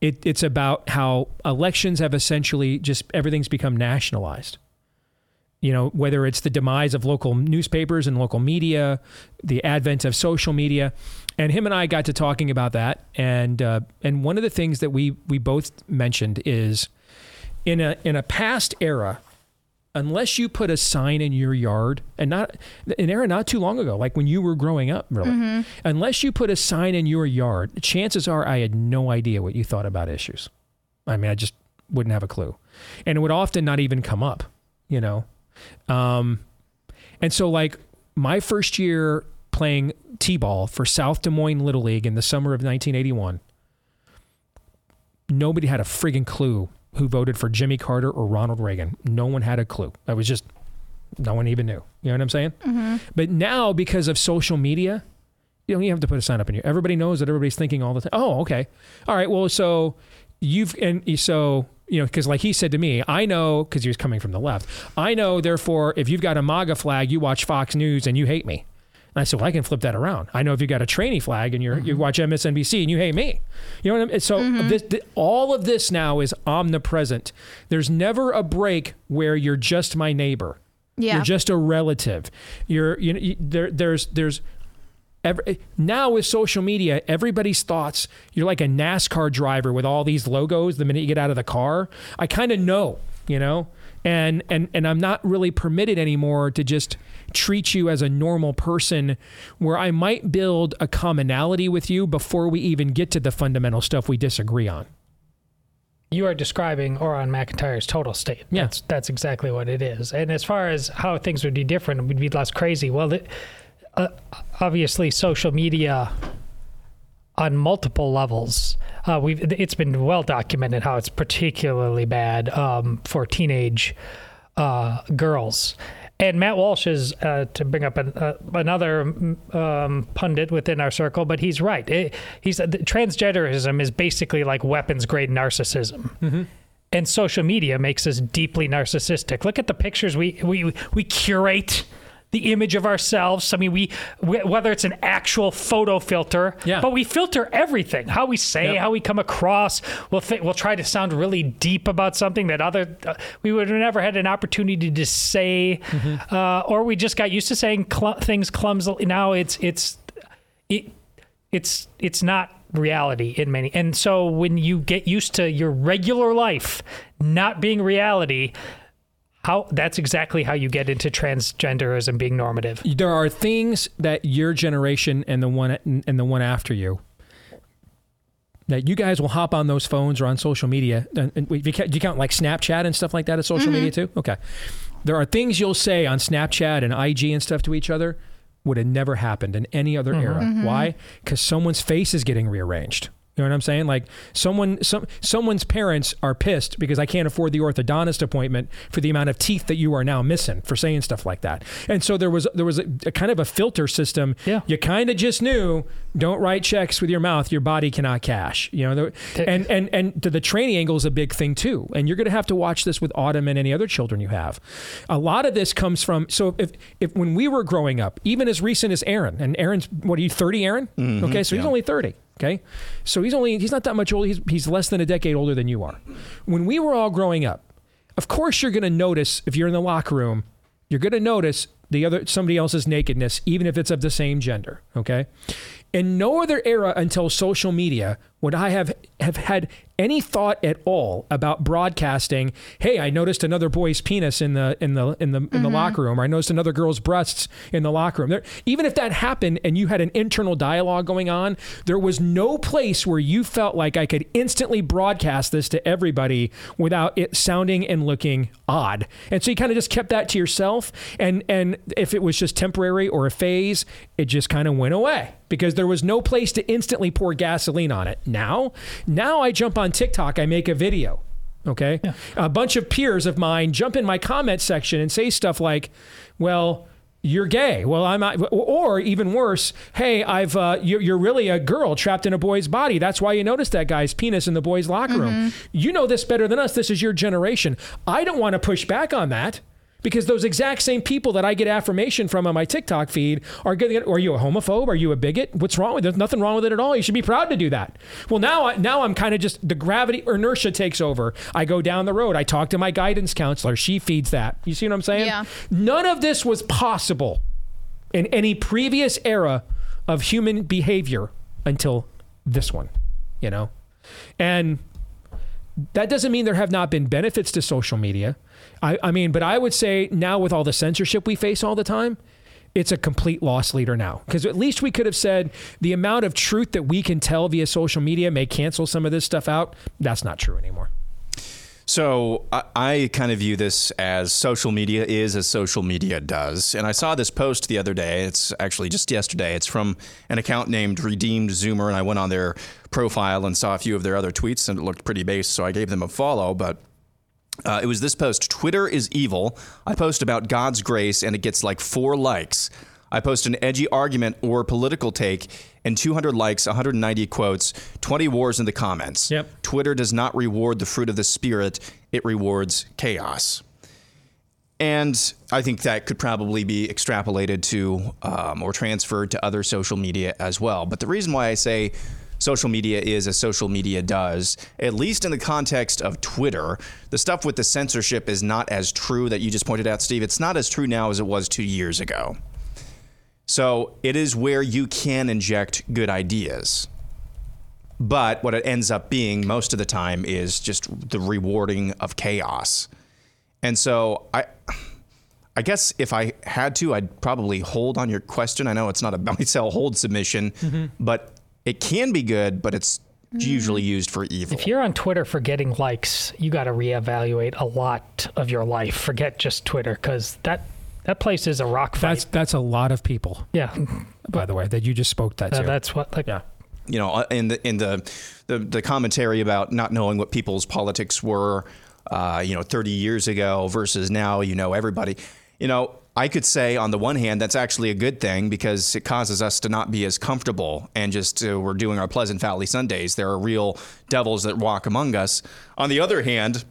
it, it's about how elections have essentially just everything's become nationalized. You know, whether it's the demise of local newspapers and local media, the advent of social media, and him and I got to talking about that, and uh, and one of the things that we we both mentioned is in a in a past era, unless you put a sign in your yard, and not an era not too long ago, like when you were growing up, really, unless you put a sign in your yard, chances are I had no idea what you thought about issues. I mean, I just wouldn't have a clue, and it would often not even come up, you know. Um, and so, like, my first year playing T ball for South Des Moines Little League in the summer of 1981, nobody had a friggin' clue who voted for Jimmy Carter or Ronald Reagan. No one had a clue. I was just, no one even knew. You know what I'm saying? Mm-hmm. But now, because of social media, you don't even have to put a sign up in here. Everybody knows that everybody's thinking all the time. Oh, okay. All right. Well, so you've, and so, you know, because like he said to me, I know, because he was coming from the left, I know, therefore, if you've got a MAGA flag, you watch Fox News and you hate me. And I said, well, I can flip that around. I know if you got a trainee flag and you're, you mm-hmm. watch MSNBC and you hate me. You know what I mean? So mm-hmm. this, th- all of this now is omnipresent. There's never a break where you're just my neighbor. Yeah. You're just a relative. You're you know you, there. There's there's every, now with social media, everybody's thoughts. You're like a NASCAR driver with all these logos. The minute you get out of the car, I kind of know, you know, and and and I'm not really permitted anymore to just treat you as a normal person, where I might build a commonality with you before we even get to the fundamental stuff we disagree on. you are describing Auron MacIntyre's total state. Yeah. That's that's exactly what it is. And as far as how things would be different, we'd be less crazy. Well, the, uh, obviously, social media on multiple levels. Uh, we've it's been well documented how it's particularly bad um, for teenage uh, girls. And Matt Walsh is uh, to bring up an, uh, another um, pundit within our circle, but he's right. It, he said transgenderism is basically like weapons grade narcissism. And social media makes us deeply narcissistic. Look at the pictures we we we curate the image of ourselves. I mean, we wh- whether it's an actual photo filter, Yeah. but we filter everything. How we say, Yep. how we come across. We'll th- we'll try to sound really deep about something that other uh, we would have never had an opportunity to say, Mm-hmm. uh, or we just got used to saying cl- things clumsily. Now it's it's it it's it's not reality in many and so when you get used to your regular life not being reality how that's exactly how you get into transgenderism being normative there are things that your generation and the one and the one after you that you guys will hop on those phones or on social media. And, and we- do you count- do you count like Snapchat and stuff like that as social mm-hmm. media too? Okay. There are things you'll say on Snapchat and IG and stuff to each other would have never happened in any other mm-hmm. era. Mm-hmm. Why? Because someone's face is getting rearranged. You know what I'm saying? Like someone, some someone's parents are pissed because I can't afford the orthodontist appointment for the amount of teeth that you are now missing for saying stuff like that. And so there was there was a, a kind of a filter system. Yeah. You kind of just knew don't write checks with your mouth. Your body cannot cash. You know, the, and and and to the training angle is a big thing too. And you're going to have to watch this with Autumn and any other children you have. A lot of this comes from so if if when we were growing up, even as recent as Aaron, and Aaron's what are you 30, Aaron? Mm-hmm. okay, so he's only 30. Okay, so he's only he's not that much older. He's he's less than a decade older than you are. When we were all growing up, of course you're going to notice if you're in the locker room, you're going to notice the other somebody else's nakedness, even if it's of the same gender. Okay, in no other era until social media would I have have had any thought at all about broadcasting. Hey, I noticed another boy's penis in the in the in the in the mm-hmm. locker room, or I noticed another girl's breasts in the locker room. There, even if that happened and you had an internal dialogue going on, there was no place where you felt like I could instantly broadcast this to everybody without it sounding and looking odd. And so you kind of just kept that to yourself. And and if it was just temporary or a phase, it just kind of went away because there was no place to instantly pour gasoline on it. Now, now I jump on TikTok, I make a video. Okay. A bunch of peers of mine jump in my comment section and say stuff like, well, you're gay. Well, I'm not, or even worse, hey, I've uh, you're, you're really a girl trapped in a boy's body. That's why you noticed that guy's penis in the boys' locker room. You know this better than us. This is your generation. I don't want to push back on that because those exact same people that I get affirmation from on my TikTok feed are getting. Are you a homophobe? Are you a bigot? What's wrong with it? There's nothing wrong with it at all. You should be proud to do that. Well, now, I- now I'm kind of just the gravity or inertia takes over. I go down the road. I talk to my guidance counselor. She feeds that. You see what I'm saying? Yeah. None of this was possible in any previous era of human behavior until this one. You know, and that doesn't mean there have not been benefits to social media. I, I mean, but I would say now with all the censorship we face all the time, it's a complete loss leader now. Because at least we could have said the amount of truth that we can tell via social media may cancel some of this stuff out. That's not true anymore. So I, I kind of view this as social media is as social media does. And I saw this post the other day. It's actually just yesterday. It's from an account named Redeemed Zoomer, and I went on their profile and saw a few of their other tweets, and it looked pretty base. So I gave them a follow. But uh, it was this post: Twitter is evil. I post about God's grace, and it gets like four likes. I post an edgy argument or political take, and 200 likes, 190 quotes, 20 wars in the comments. Yep. Twitter does not reward the fruit of the spirit, it rewards chaos. And I think that could probably be extrapolated to um, or transferred to other social media as well. But the reason why I say social media is as social media does, at least in the context of Twitter, the stuff with the censorship is not as true that you just pointed out, Steve. It's not as true now as it was two years ago. So it is where you can inject good ideas. But what it ends up being most of the time is just the rewarding of chaos. And so I I guess if I had to, I'd probably hold on your question. I know it's not a <laughs> buy sell hold submission, mm-hmm. but it can be good, but it's usually used for evil. If you're on Twitter for getting likes, you got to reevaluate a lot of your life. Forget just Twitter because that that place is a rock fight. That's that's a lot of people, yeah, by the way, that you just spoke that Uh, to. that's what. Like, yeah. you know, uh, in the in the the, the commentary about not knowing what people's politics were, uh, you know, 30 years ago versus now, you know, everybody. You know, I could say on the one hand that's actually a good thing because it causes us to not be as comfortable and just uh, we're doing our Pleasant Valley Sundays. There are real devils that walk among us. On the other hand,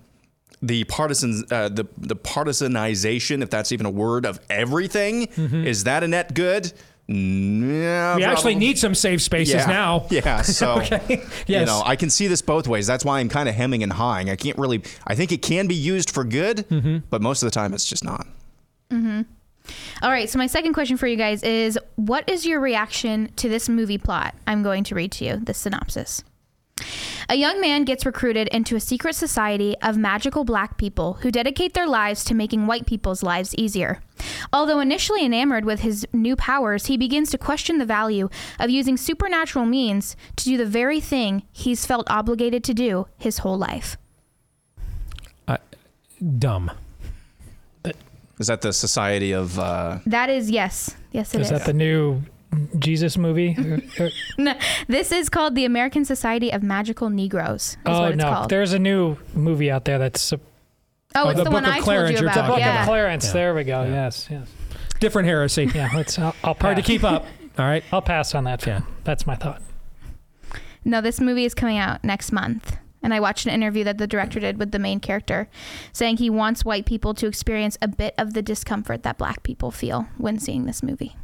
the partisans, uh, the the partisanization, if that's even a word, of everything is that a net good? No, We actually need some safe spaces yeah. now. <laughs> Yeah. So, <laughs> Okay. you know, I can see this both ways. That's why I'm kind of hemming and hawing. I can't really, I think it can be used for good, Mm-hmm. but most of the time it's just not. Mm-hmm. All right, so my second question for you guys is what is your reaction to this movie plot? I'm going to read to you the synopsis. A young man gets recruited into a secret society of magical black people who dedicate their lives to making white people's lives easier. Although initially enamored with his new powers, he begins to question the value of using supernatural means to do the very thing he's felt obligated to do his whole life. Uh, dumb. Is that the Society of, uh, That is yes. Yes, it is is. that the new Jesus movie? <laughs> No, this is called the American Society of Magical Negroes. Is oh what it's no, called. there's a new movie out there that's a oh, it's the the, Book one of I Clarence you you're about. talking yeah. about. Clarence. Yeah. There we go. Yes, yes. Different heresy. Yeah, let's. I'll, I'll Hard to keep up. All right. I'll pass on that. Yeah. That's my thought. No, this movie is coming out next month. And I watched an interview that the director did with the main character, saying he wants white people to experience a bit of the discomfort that black people feel when seeing this movie.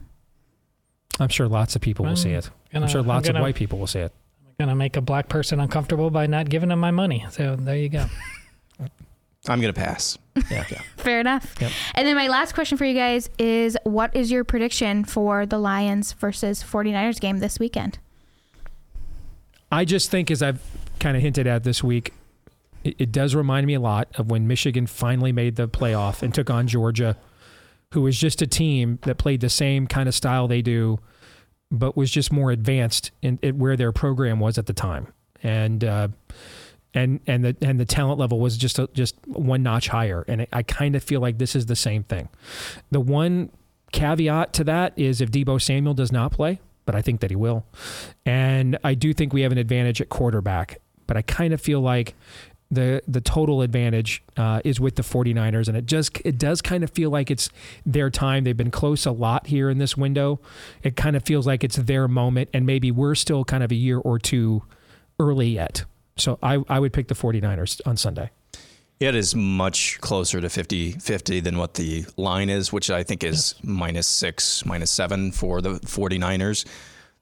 I'm sure lots of people will see mm, it. I'm gonna- sure I'm lots gonna- of white people will see it. I'm Gonna make a black person uncomfortable by not giving them my money. So there you go. <laughs> I'm going to pass. Yeah. Fair enough. Yep. And then my last question for you guys is what is your prediction for the Lions versus 49ers game this weekend? I just think, as I've kind of hinted at this week, it, it does remind me a lot of when Michigan finally made the playoff and took on Georgia, who was just a team that played the same kind of style they do, but was just more advanced in, in where their program was at the time, and uh, and and the and the talent level was just a, just one notch higher. And I, I kind of feel like this is the same thing. The one caveat to that is if Deebo Samuel does not play, but I think that he will. And I do think we have an advantage at quarterback, but I kind of feel like the the total advantage uh, is with the 49ers and it just it does kind of feel like it's their time. They've been close a lot here in this window. It kind of feels like it's their moment and maybe we're still kind of a year or two early yet. So I, I would pick the 49ers on Sunday. It is much closer to 50 50 than what the line is, which I think is minus six, minus seven for the 49ers.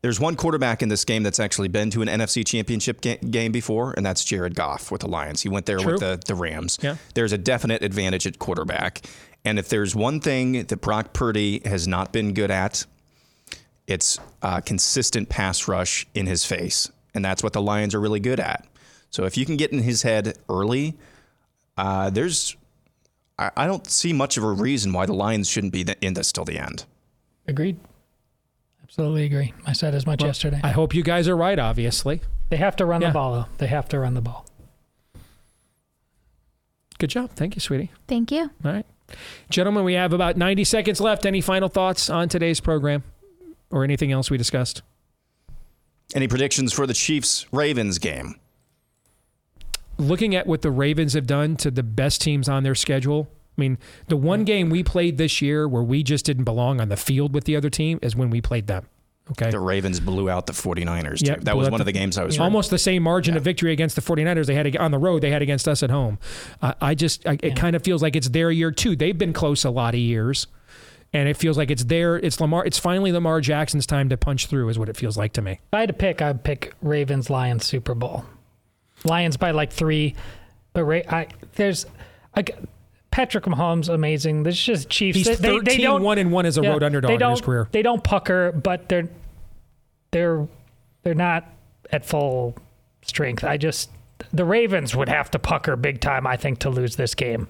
There's one quarterback in this game that's actually been to an NFC championship ga- game before, and that's Jared Goff with the Lions. He went there True. with the, the Rams. Yeah. There's a definite advantage at quarterback. And if there's one thing that Brock Purdy has not been good at, it's uh, consistent pass rush in his face. And that's what the Lions are really good at. So if you can get in his head early, uh, there's I, I don't see much of a reason why the Lions shouldn't be the, in this till the end. Agreed. Absolutely agree. I said as much yesterday. I hope you guys are right obviously they have to run Yeah. the ball though. They have to run the ball. Good job. Thank you, sweetie. Thank you. All right. Gentlemen, we have about 90 seconds left. Any final thoughts on today's program or anything else we discussed? Any predictions for the Chiefs Ravens game? Looking at what the Ravens have done to the best teams on their schedule, I mean, the one game we played this year where we just didn't belong on the field with the other team is when we played them. Okay. The Ravens blew out the 49ers. Yeah. That was one the- of the games I was almost the same margin of victory against the 49ers they had on the road they had against us at home. Uh, I just I, it kind of feels like it's their year too. They've been close a lot of years. And it feels like it's there. It's Lamar. It's finally Lamar Jackson's time to punch through, is what it feels like to me. If I had to pick, I'd pick Ravens Lions Super Bowl. Lions by like three, but Ra- I there's I, Patrick Mahomes amazing. This is just Chiefs. He's They- they- they don't- 1 and 1 as a yeah, road underdog they in don't, his career. They don't pucker, but they're they're they're not at full strength. I just the Ravens would have to pucker big time, I think, to lose this game.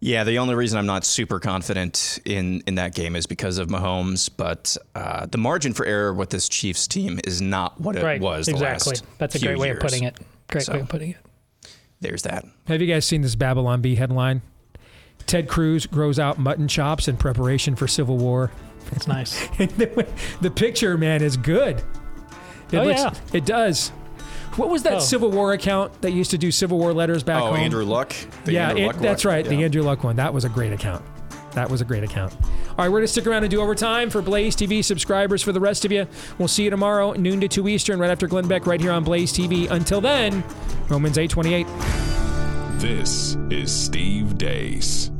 Yeah, the only reason I'm not super confident in, in that game is because of Mahomes, but uh, the margin for error with this Chiefs team is not what it right. was exactly. the last That's a great way of putting it. Great So, way of putting it. There's that. Have you guys seen this Babylon Bee headline? Ted Cruz grows out mutton chops in preparation for Civil War. It's nice. <laughs> the, the picture, man, is good. It Oh, looks, yeah. It does. What was that Oh. Civil War account that used to do Civil War letters back oh, home? Andrew Luck? The yeah, Andrew it- Luck that's one? right. The Andrew Luck one. That was a great account. That was a great account. All right, we're going to stick around and do overtime for Blaze TV subscribers. For the rest of you, we'll see you tomorrow, noon to 2 Eastern, right after Glenn Beck, right here on Blaze TV. Until then, Romans 828. This is Steve Deace.